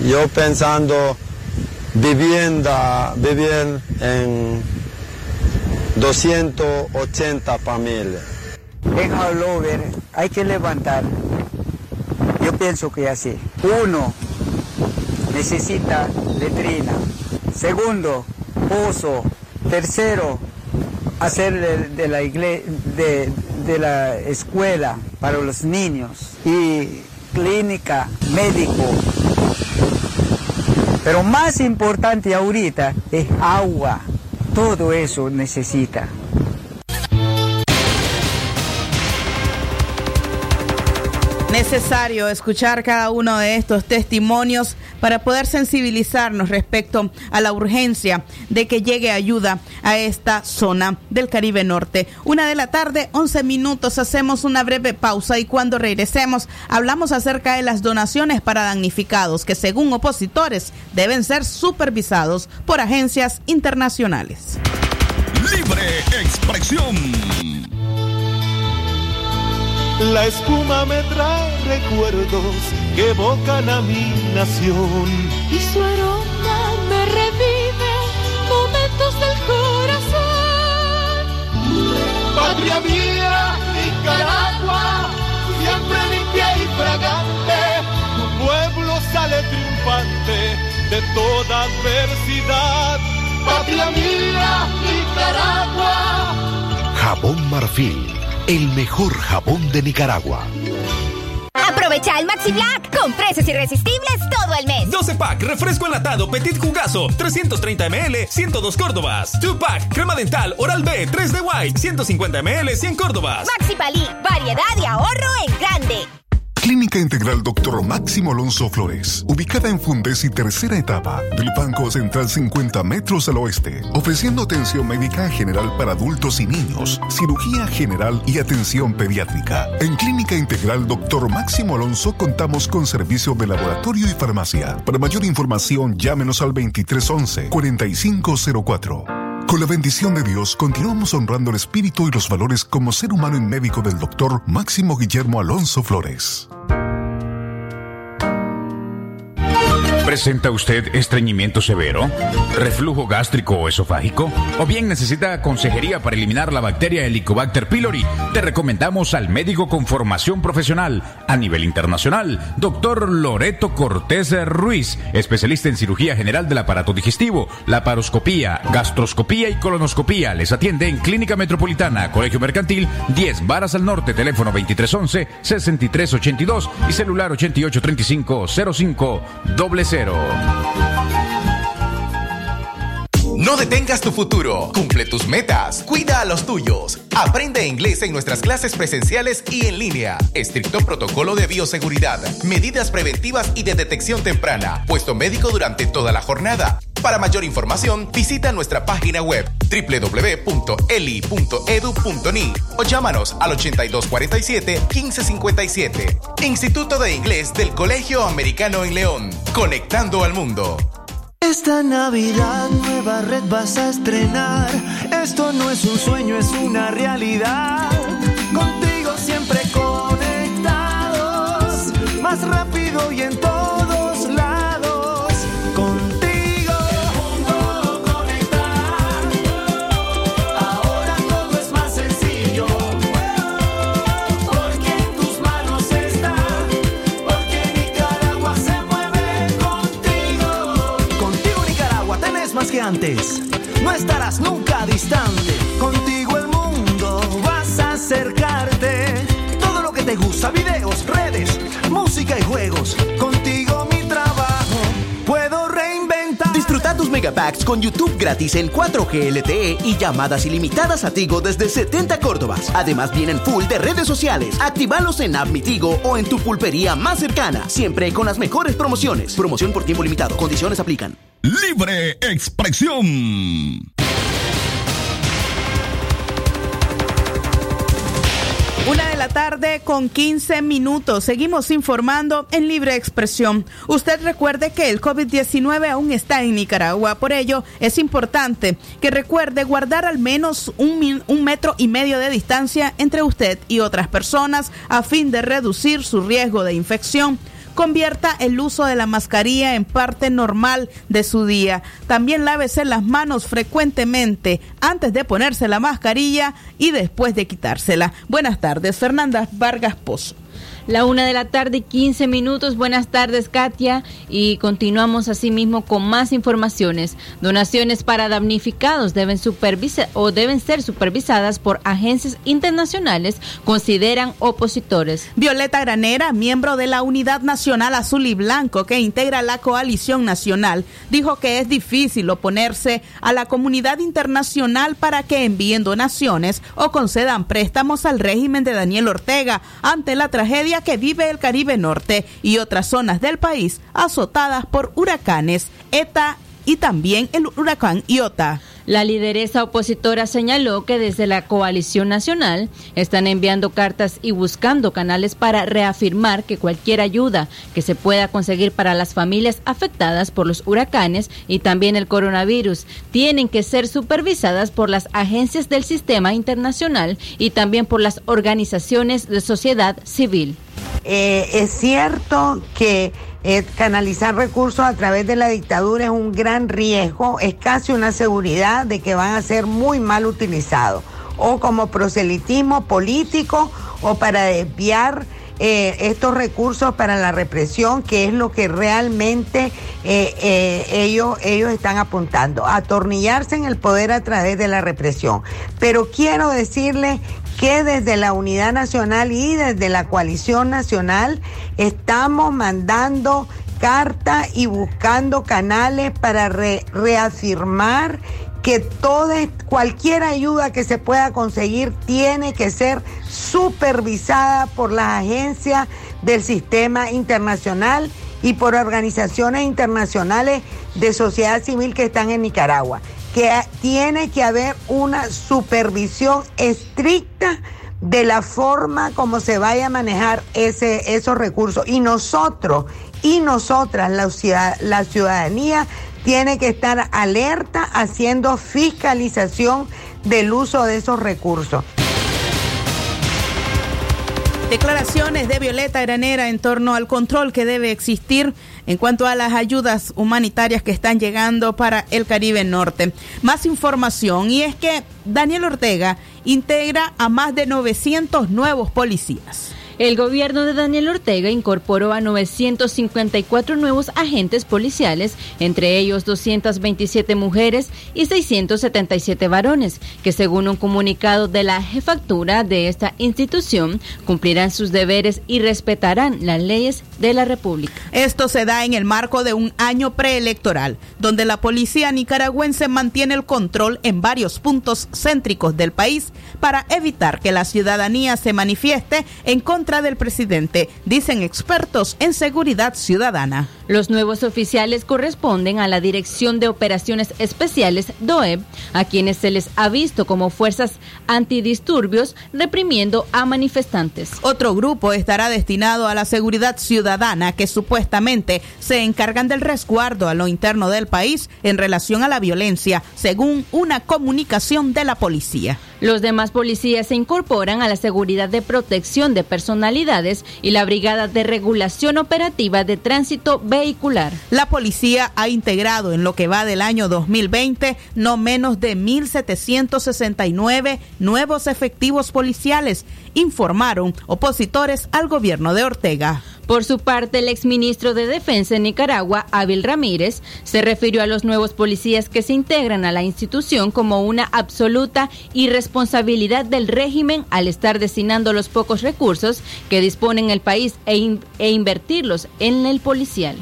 Yo pensando vivienda, vivir en 280 familias. En Holover hay que levantar. Yo pienso que así. Uno, necesita letrina. Segundo, pozo. Tercero, hacer de, la de, de la escuela para los niños. Y clínica, médico. Pero más importante ahorita es agua. Todo eso necesita. Necesario escuchar cada uno de estos testimonios para poder sensibilizarnos respecto a la urgencia de que llegue ayuda a esta zona del Caribe Norte. Una de la tarde, 11 minutos, hacemos una breve pausa y cuando regresemos hablamos acerca de las donaciones para damnificados que según opositores deben ser supervisados por agencias internacionales. Libre expresión. La espuma me trae recuerdos que evocan a mi nación. Y su aroma me revive momentos del corazón. Patria mía, Nicaragua, siempre limpia y fragante. Tu pueblo sale triunfante de toda adversidad. Patria mía, Nicaragua. Jabón Marfil el mejor jabón de Nicaragua. Aprovecha el Maxi Black con precios irresistibles todo el mes. 12 pack, refresco enlatado Petit Jugazo, 330 ml, 102 Córdobas. 2 pack, crema dental Oral B, 3 de White, 150 ml, 100 Córdobas. Maxi Palí, variedad y ahorro en grande. Clínica Integral Dr. Máximo Alonso Flores, ubicada en Fundes y tercera etapa del Banco Central 50 metros al oeste, ofreciendo atención médica general para adultos y niños, cirugía general y atención pediátrica. En Clínica Integral Dr. Máximo Alonso contamos con servicio de laboratorio y farmacia. Para mayor información, llámenos al 2311 4504. Con la bendición de Dios, continuamos honrando el espíritu y los valores como ser humano y médico del doctor Máximo Guillermo Alonso Flores. ¿Presenta usted estreñimiento severo, reflujo gástrico o esofágico? ¿O bien necesita consejería para eliminar la bacteria Helicobacter pylori? Te recomendamos al médico con formación profesional a nivel internacional, doctor Loreto Cortés Ruiz, especialista en cirugía general del aparato digestivo, laparoscopía, gastroscopía y colonoscopía. Les atiende en Clínica Metropolitana, Colegio Mercantil, 10 Varas al Norte, teléfono 2311-6382 y celular 8835 no detengas tu futuro, cumple tus metas, cuida a los tuyos. Aprende inglés en nuestras clases presenciales y en línea. Estricto protocolo de bioseguridad, medidas preventivas y de detección temprana, puesto médico durante toda la jornada. Para mayor información, visita nuestra página web www.eli.edu.ni o llámanos al 8247-1557. Instituto de Inglés del Colegio Americano en León. Conectando al mundo. Esta Navidad nueva red vas a estrenar. Esto no es un sueño, es una realidad. Contigo siempre conectados, más rápido y en con YouTube gratis en 4G LTE y llamadas ilimitadas a Tigo desde 70 Córdobas. Además vienen full de redes sociales. Actívalos en App o en tu pulpería más cercana. Siempre con las mejores promociones. Promoción por tiempo limitado. Condiciones aplican. Libre expresión. La tarde con 15 minutos. Seguimos informando en libre expresión. Usted recuerde que el COVID-19 aún está en Nicaragua. Por ello, es importante que recuerde guardar al menos un, un, metro y medio de distancia entre usted y otras personas a fin de reducir su riesgo de infección convierta el uso de la mascarilla en parte normal de su día. También lávese las manos frecuentemente antes de ponerse la mascarilla y después de quitársela. Buenas tardes, Fernanda Vargas Pozo. La una de la tarde, 15 minutos. Buenas tardes, Katia. Y continuamos asimismo con más informaciones. Donaciones para damnificados deben supervisar o deben ser supervisadas por agencias internacionales, consideran opositores. Violeta Granera, miembro de la Unidad Nacional Azul y Blanco que integra la coalición nacional, dijo que es difícil oponerse a la comunidad internacional para que envíen donaciones o concedan préstamos al régimen de Daniel Ortega ante la tragedia que vive el Caribe Norte y otras zonas del país azotadas por huracanes ETA y también el huracán Iota. La lideresa opositora señaló que desde la coalición nacional están enviando cartas y buscando canales para reafirmar que cualquier ayuda que se pueda conseguir para las familias afectadas por los huracanes y también el coronavirus tienen que ser supervisadas por las agencias del sistema internacional y también por las organizaciones de sociedad civil. Eh, es cierto que eh, canalizar recursos a través de la dictadura es un gran riesgo, es casi una seguridad de que van a ser muy mal utilizados, o como proselitismo político o para desviar eh, estos recursos para la represión, que es lo que realmente ellos, ellos están apuntando, atornillarse en el poder a través de la represión. Pero quiero decirles que desde la Unidad Nacional y desde la Coalición Nacional estamos mandando carta y buscando canales para reafirmar que toda cualquier ayuda que se pueda conseguir tiene que ser supervisada por las agencias del sistema internacional y por organizaciones internacionales de sociedad civil que están en Nicaragua que tiene que haber una supervisión estricta de la forma como se vaya a manejar ese, esos recursos. Y nosotros y nosotras, la, la ciudadanía, tiene que estar alerta haciendo fiscalización del uso de esos recursos. Declaraciones de Violeta Granera en torno al control que debe existir en cuanto a las ayudas humanitarias que están llegando para el Caribe Norte. Más información y es que Daniel Ortega integra a más de 900 nuevos policías. El gobierno de Daniel Ortega incorporó a 954 nuevos agentes policiales, entre ellos 227 mujeres y 677 varones, que según un comunicado de la jefatura de esta institución cumplirán sus deberes y respetarán las leyes de la República. Esto se da en el marco de un año preelectoral, donde la policía nicaragüense mantiene el control en varios puntos céntricos del país para evitar que la ciudadanía se manifieste en contra del presidente, dicen expertos en seguridad ciudadana. Los nuevos oficiales corresponden a la Dirección de Operaciones Especiales, DOEB, a quienes se les ha visto como fuerzas antidisturbios reprimiendo a manifestantes. Otro grupo estará destinado a la seguridad ciudadana que supuestamente se encargan del resguardo a lo interno del país en relación a la violencia, según una comunicación de la policía. Los demás policías se incorporan a la seguridad de protección de personalidades y la Brigada de Regulación Operativa de Tránsito Vehicular. La policía ha integrado en lo que va del año 2020 no menos de 1.769 nuevos efectivos policiales, informaron opositores al gobierno de Ortega. Por su parte, el exministro de Defensa en Nicaragua, Ávil Ramírez, se refirió a los nuevos policías que se integran a la institución como una absoluta irresponsabilidad del régimen al estar destinando los pocos recursos que dispone en el país e, e invertirlos en el policial.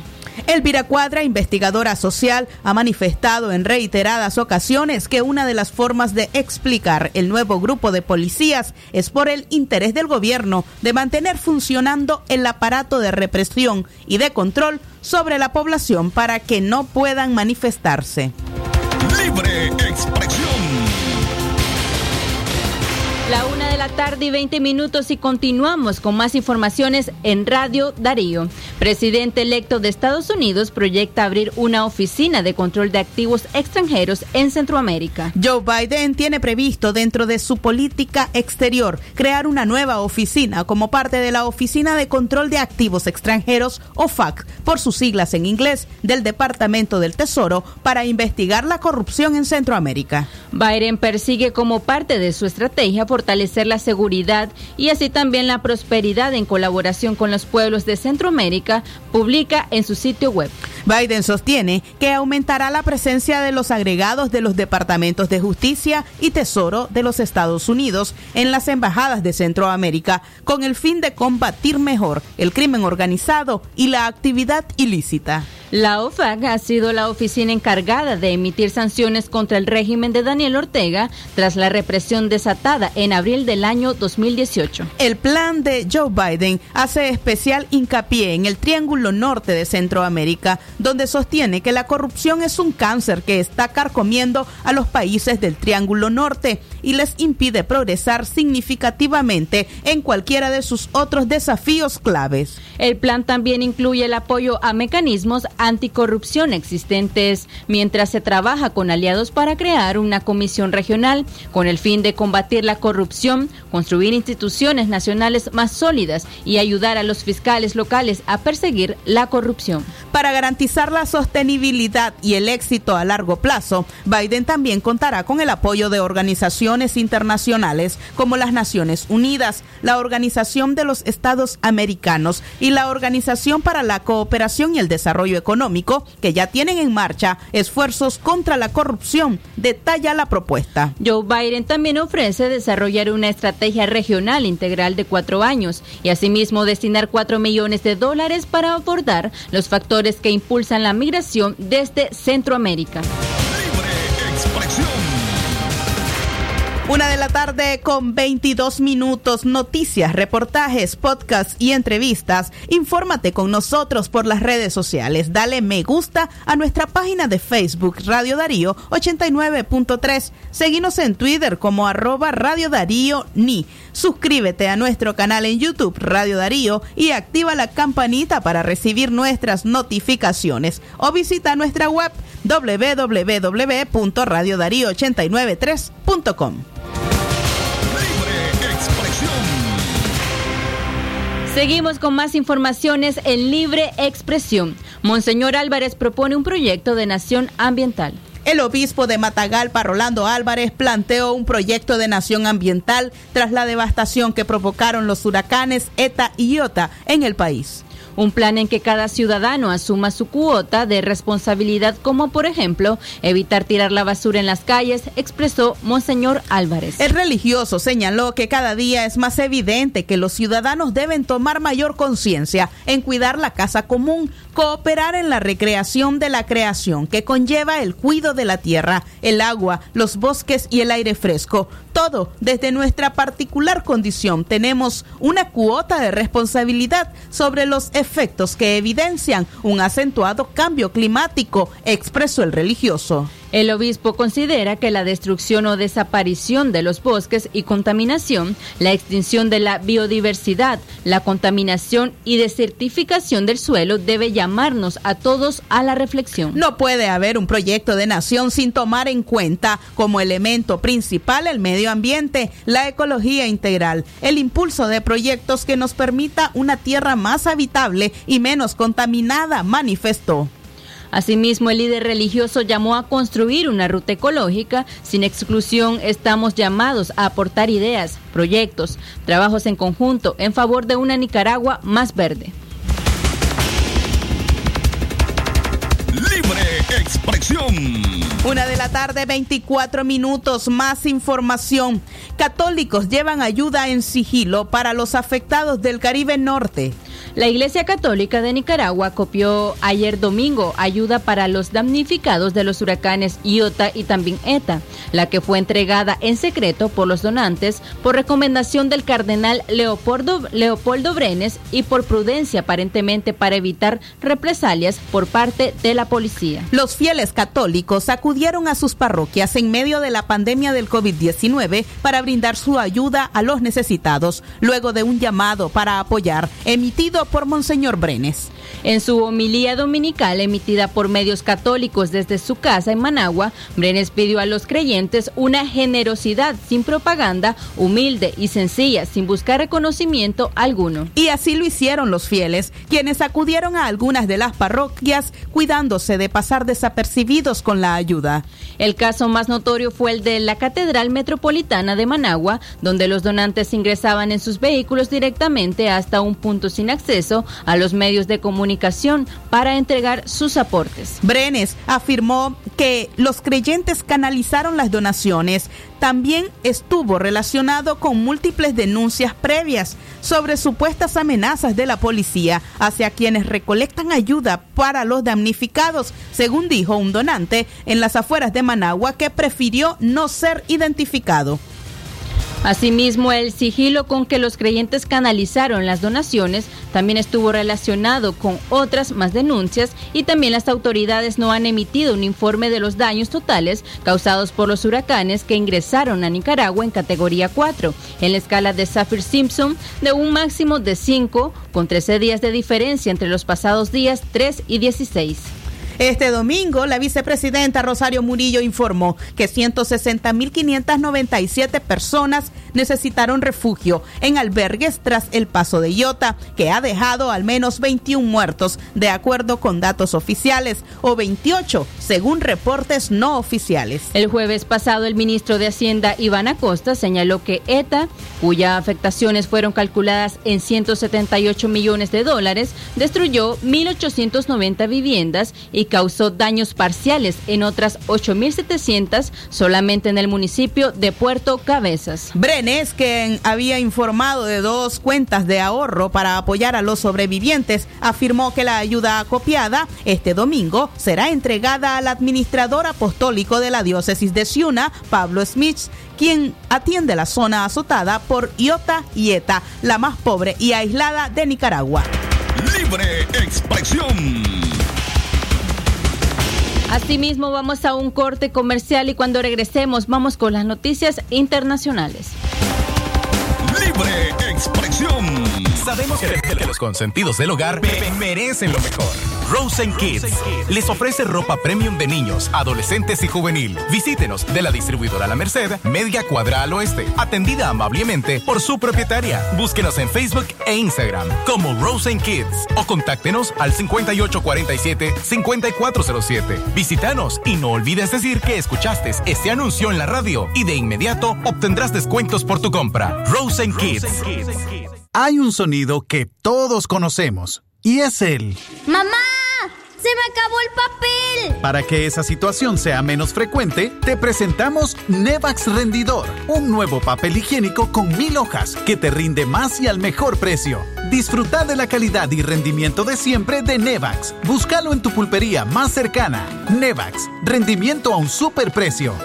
Elvira Cuadra, investigadora social, ha manifestado en reiteradas ocasiones que una de las formas de explicar el nuevo grupo de policías es por el interés del gobierno de mantener funcionando el aparato de represión y de control sobre la población para que no puedan manifestarse. Libre expresión. La una de la tarde y 20 minutos y continuamos con más informaciones en Radio Darío. Presidente electo de Estados Unidos proyecta abrir una oficina de control de activos extranjeros en Centroamérica. Joe Biden tiene previsto dentro de su política exterior crear una nueva oficina como parte de la Oficina de Control de Activos Extranjeros, OFAC, por sus siglas en inglés, del Departamento del Tesoro para investigar la corrupción en Centroamérica. Biden persigue como parte de su estrategia fortalecer la seguridad y así también la prosperidad en colaboración con los pueblos de Centroamérica, publica en su sitio web. Biden sostiene que aumentará la presencia de los agregados de los departamentos de justicia y tesoro de los Estados Unidos en las embajadas de Centroamérica con el fin de combatir mejor el crimen organizado y la actividad ilícita. La OFAC ha sido la oficina encargada de emitir sanciones contra el régimen de Daniel Ortega tras la represión desatada en abril del año 2018. El plan de Joe Biden hace especial hincapié en el Triángulo Norte de Centroamérica, donde sostiene que la corrupción es un cáncer que está carcomiendo a los países del Triángulo Norte y les impide progresar significativamente en cualquiera de sus otros desafíos claves. El plan también incluye el apoyo a mecanismos anticorrupción existentes, mientras se trabaja con aliados para crear una comisión regional con el fin de combatir la corrupción, construir instituciones nacionales más sólidas y ayudar a los fiscales locales a perseguir la corrupción. Para garantizar la sostenibilidad y el éxito a largo plazo, Biden también contará con el apoyo de organizaciones internacionales como las Naciones Unidas, la Organización de los Estados Americanos y la Organización para la Cooperación y el Desarrollo Económico, que ya tienen en marcha esfuerzos contra la corrupción, detalla la propuesta. Joe Biden también ofrece desarrollar una estrategia regional integral de cuatro años y asimismo destinar cuatro millones de dólares para abordar los factores que impulsan la migración desde Centroamérica. Una de la tarde con 22 minutos, noticias, reportajes, podcasts y entrevistas. Infórmate con nosotros por las redes sociales. Dale me gusta a nuestra página de Facebook Radio Darío 89.3. Seguimos en Twitter como arroba Radio Darío Ni. Suscríbete a nuestro canal en YouTube Radio Darío y activa la campanita para recibir nuestras notificaciones. O visita nuestra web www.radiodarío893.com. Seguimos con más informaciones en Libre Expresión. Monseñor Álvarez propone un proyecto de nación ambiental. El obispo de Matagalpa, Rolando Álvarez, planteó un proyecto de nación ambiental tras la devastación que provocaron los huracanes ETA y IOTA en el país un plan en que cada ciudadano asuma su cuota de responsabilidad, como por ejemplo evitar tirar la basura en las calles, expresó Monseñor Álvarez. El religioso señaló que cada día es más evidente que los ciudadanos deben tomar mayor conciencia en cuidar la casa común, cooperar en la recreación de la creación que conlleva el cuidado de la tierra, el agua, los bosques y el aire fresco. Todo desde nuestra particular condición tenemos una cuota de responsabilidad sobre los efectos que evidencian un acentuado cambio climático, expresó el religioso. El obispo considera que la destrucción o desaparición de los bosques y contaminación, la extinción de la biodiversidad, la contaminación y desertificación del suelo debe llamarnos a todos a la reflexión. No puede haber un proyecto de nación sin tomar en cuenta como elemento principal el medio ambiente, la ecología integral, el impulso de proyectos que nos permita una tierra más habitable y menos contaminada, manifestó. Asimismo, el líder religioso llamó a construir una ruta ecológica. Sin exclusión, estamos llamados a aportar ideas, proyectos, trabajos en conjunto en favor de una Nicaragua más verde. Libre expresión. Una de la tarde, 24 minutos, más información. Católicos llevan ayuda en sigilo para los afectados del Caribe Norte. La Iglesia Católica de Nicaragua copió ayer domingo ayuda para los damnificados de los huracanes Iota y también ETA, la que fue entregada en secreto por los donantes por recomendación del cardenal Leopoldo, Leopoldo Brenes y por prudencia aparentemente para evitar represalias por parte de la policía. Los fieles católicos acudieron a sus parroquias en medio de la pandemia del COVID-19 para brindar su ayuda a los necesitados, luego de un llamado para apoyar emitido por Monseñor Brenes. En su homilía dominical emitida por medios católicos desde su casa en Managua, Brenes pidió a los creyentes una generosidad sin propaganda, humilde y sencilla, sin buscar reconocimiento alguno. Y así lo hicieron los fieles, quienes acudieron a algunas de las parroquias cuidándose de pasar desapercibidos con la ayuda. El caso más notorio fue el de la Catedral Metropolitana de Managua, donde los donantes ingresaban en sus vehículos directamente hasta un punto sin acceso a los medios de comunicación para entregar sus aportes. Brenes afirmó que los creyentes canalizaron las donaciones. También estuvo relacionado con múltiples denuncias previas sobre supuestas amenazas de la policía hacia quienes recolectan ayuda para los damnificados, según dijo un donante en las afueras de Managua que prefirió no ser identificado. Asimismo, el sigilo con que los creyentes canalizaron las donaciones también estuvo relacionado con otras más denuncias y también las autoridades no han emitido un informe de los daños totales causados por los huracanes que ingresaron a Nicaragua en categoría 4, en la escala de Saffir-Simpson de un máximo de 5, con 13 días de diferencia entre los pasados días 3 y 16. Este domingo, la vicepresidenta Rosario Murillo informó que 160.597 personas necesitaron refugio en albergues tras el paso de Iota, que ha dejado al menos 21 muertos, de acuerdo con datos oficiales, o 28 según reportes no oficiales. El jueves pasado, el ministro de Hacienda, Iván Acosta, señaló que ETA, cuyas afectaciones fueron calculadas en 178 millones de dólares, destruyó 1.890 viviendas y causó daños parciales en otras 8.700 solamente en el municipio de Puerto Cabezas. Brenes, quien había informado de dos cuentas de ahorro para apoyar a los sobrevivientes, afirmó que la ayuda acopiada este domingo será entregada al administrador apostólico de la diócesis de Ciuna, Pablo Smith, quien atiende la zona azotada por Iota y Eta, la más pobre y aislada de Nicaragua. Libre expresión. Asimismo, vamos a un corte comercial y cuando regresemos vamos con las noticias internacionales. Libre expresión. Sabemos que, que los consentidos del hogar me- merecen lo mejor. Rosen Kids les ofrece ropa premium de niños, adolescentes y juvenil. Visítenos de la distribuidora La Merced, Media Cuadra al Oeste, atendida amablemente por su propietaria. Búsquenos en Facebook e Instagram como Rosen Kids o contáctenos al 5847-5407. Visítanos y no olvides decir que escuchaste este anuncio en la radio y de inmediato obtendrás descuentos por tu compra. Rosen Kids. Hay un sonido que todos conocemos y es el... ¡Mamá! ¡Se me acabó el papel! Para que esa situación sea menos frecuente, te presentamos Nevax Rendidor, un nuevo papel higiénico con mil hojas que te rinde más y al mejor precio. Disfruta de la calidad y rendimiento de siempre de Nevax. Búscalo en tu pulpería más cercana. Nevax, rendimiento a un super precio.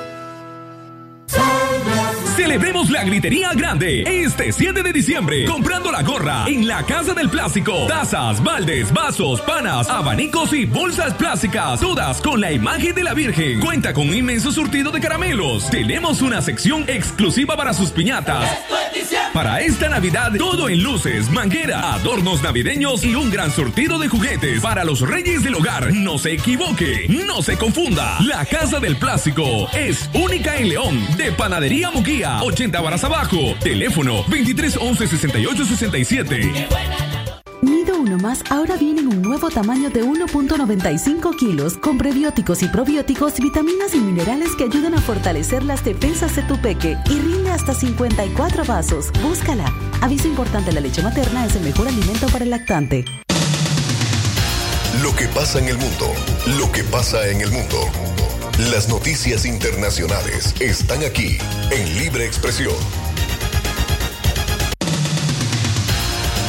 Celebremos la gritería grande este 7 de diciembre comprando la gorra en la Casa del Plástico. Tazas, baldes, vasos, panas, abanicos y bolsas plásticas, todas con la imagen de la Virgen. Cuenta con un inmenso surtido de caramelos. Tenemos una sección exclusiva para sus piñatas. Para esta Navidad, todo en luces, manguera, adornos navideños y un gran surtido de juguetes para los reyes del hogar. No se equivoque, no se confunda. La Casa del Plástico es única en León, de Panadería Muguía, 80 varas abajo. Teléfono 23 11 68 67. Nido Uno Más ahora viene en un nuevo tamaño de 1.95 kilos con prebióticos y probióticos, vitaminas y minerales que ayudan a fortalecer las defensas de tu peque y rinde hasta 54 vasos. Búscala. Aviso importante, la leche materna es el mejor alimento para el lactante. Lo que pasa en el mundo, lo que pasa en el mundo. Las noticias internacionales están aquí en Libre Expresión.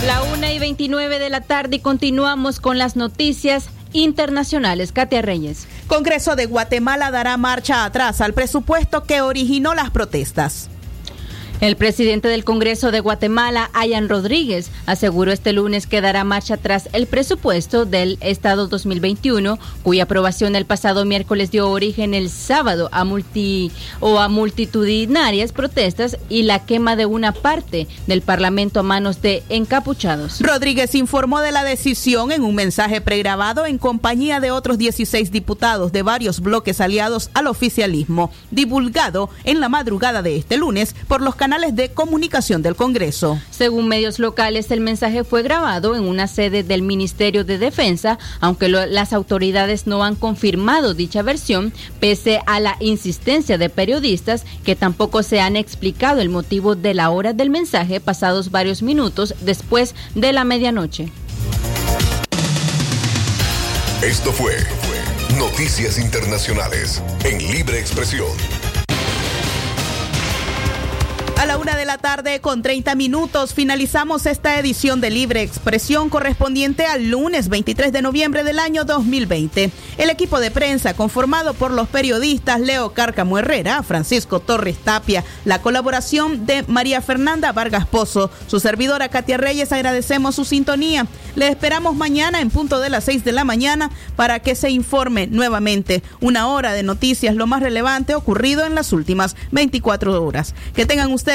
La una y 29 de la tarde y continuamos con las noticias internacionales. Katia Reyes. Congreso de Guatemala dará marcha atrás al presupuesto que originó las protestas. El presidente del Congreso de Guatemala, Ayan Rodríguez, aseguró este lunes que dará marcha tras el presupuesto del Estado 2021, cuya aprobación el pasado miércoles dio origen el sábado a multi o a multitudinarias protestas y la quema de una parte del Parlamento a manos de encapuchados. Rodríguez informó de la decisión en un mensaje pregrabado en compañía de otros 16 diputados de varios bloques aliados al oficialismo, divulgado en la madrugada de este lunes por los canales de comunicación del Congreso. Según medios locales, el mensaje fue grabado en una sede del Ministerio de Defensa, aunque lo, las autoridades no han confirmado dicha versión, pese a la insistencia de periodistas que tampoco se han explicado el motivo de la hora del mensaje pasados varios minutos después de la medianoche. Esto fue Noticias Internacionales en Libre Expresión. A la una de la tarde con 30 minutos finalizamos esta edición de Libre Expresión correspondiente al lunes 23 de noviembre del año 2020. El equipo de prensa conformado por los periodistas Leo Cárcamo Herrera, Francisco Torres Tapia, la colaboración de María Fernanda Vargas Pozo, su servidora Katia Reyes, agradecemos su sintonía. Le esperamos mañana en punto de las 6 de la mañana para que se informe nuevamente una hora de noticias, lo más relevante ocurrido en las últimas 24 horas. Que tengan ustedes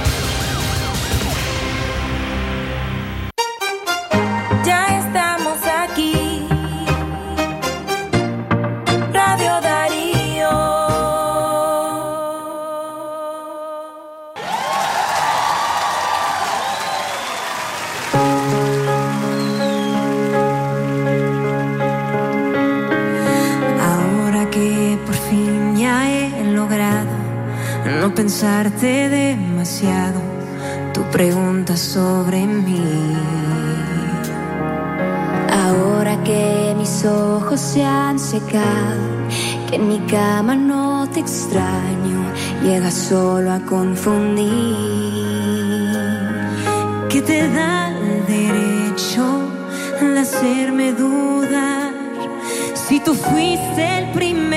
Tu pregunta sobre mí. Ahora que mis ojos se han secado, que en mi cama no te extraño, llega solo a confundir. Que te da el derecho de hacerme dudar si tú fuiste el primero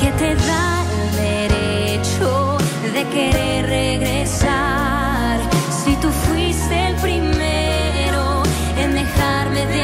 Que te da el derecho de querer regresar.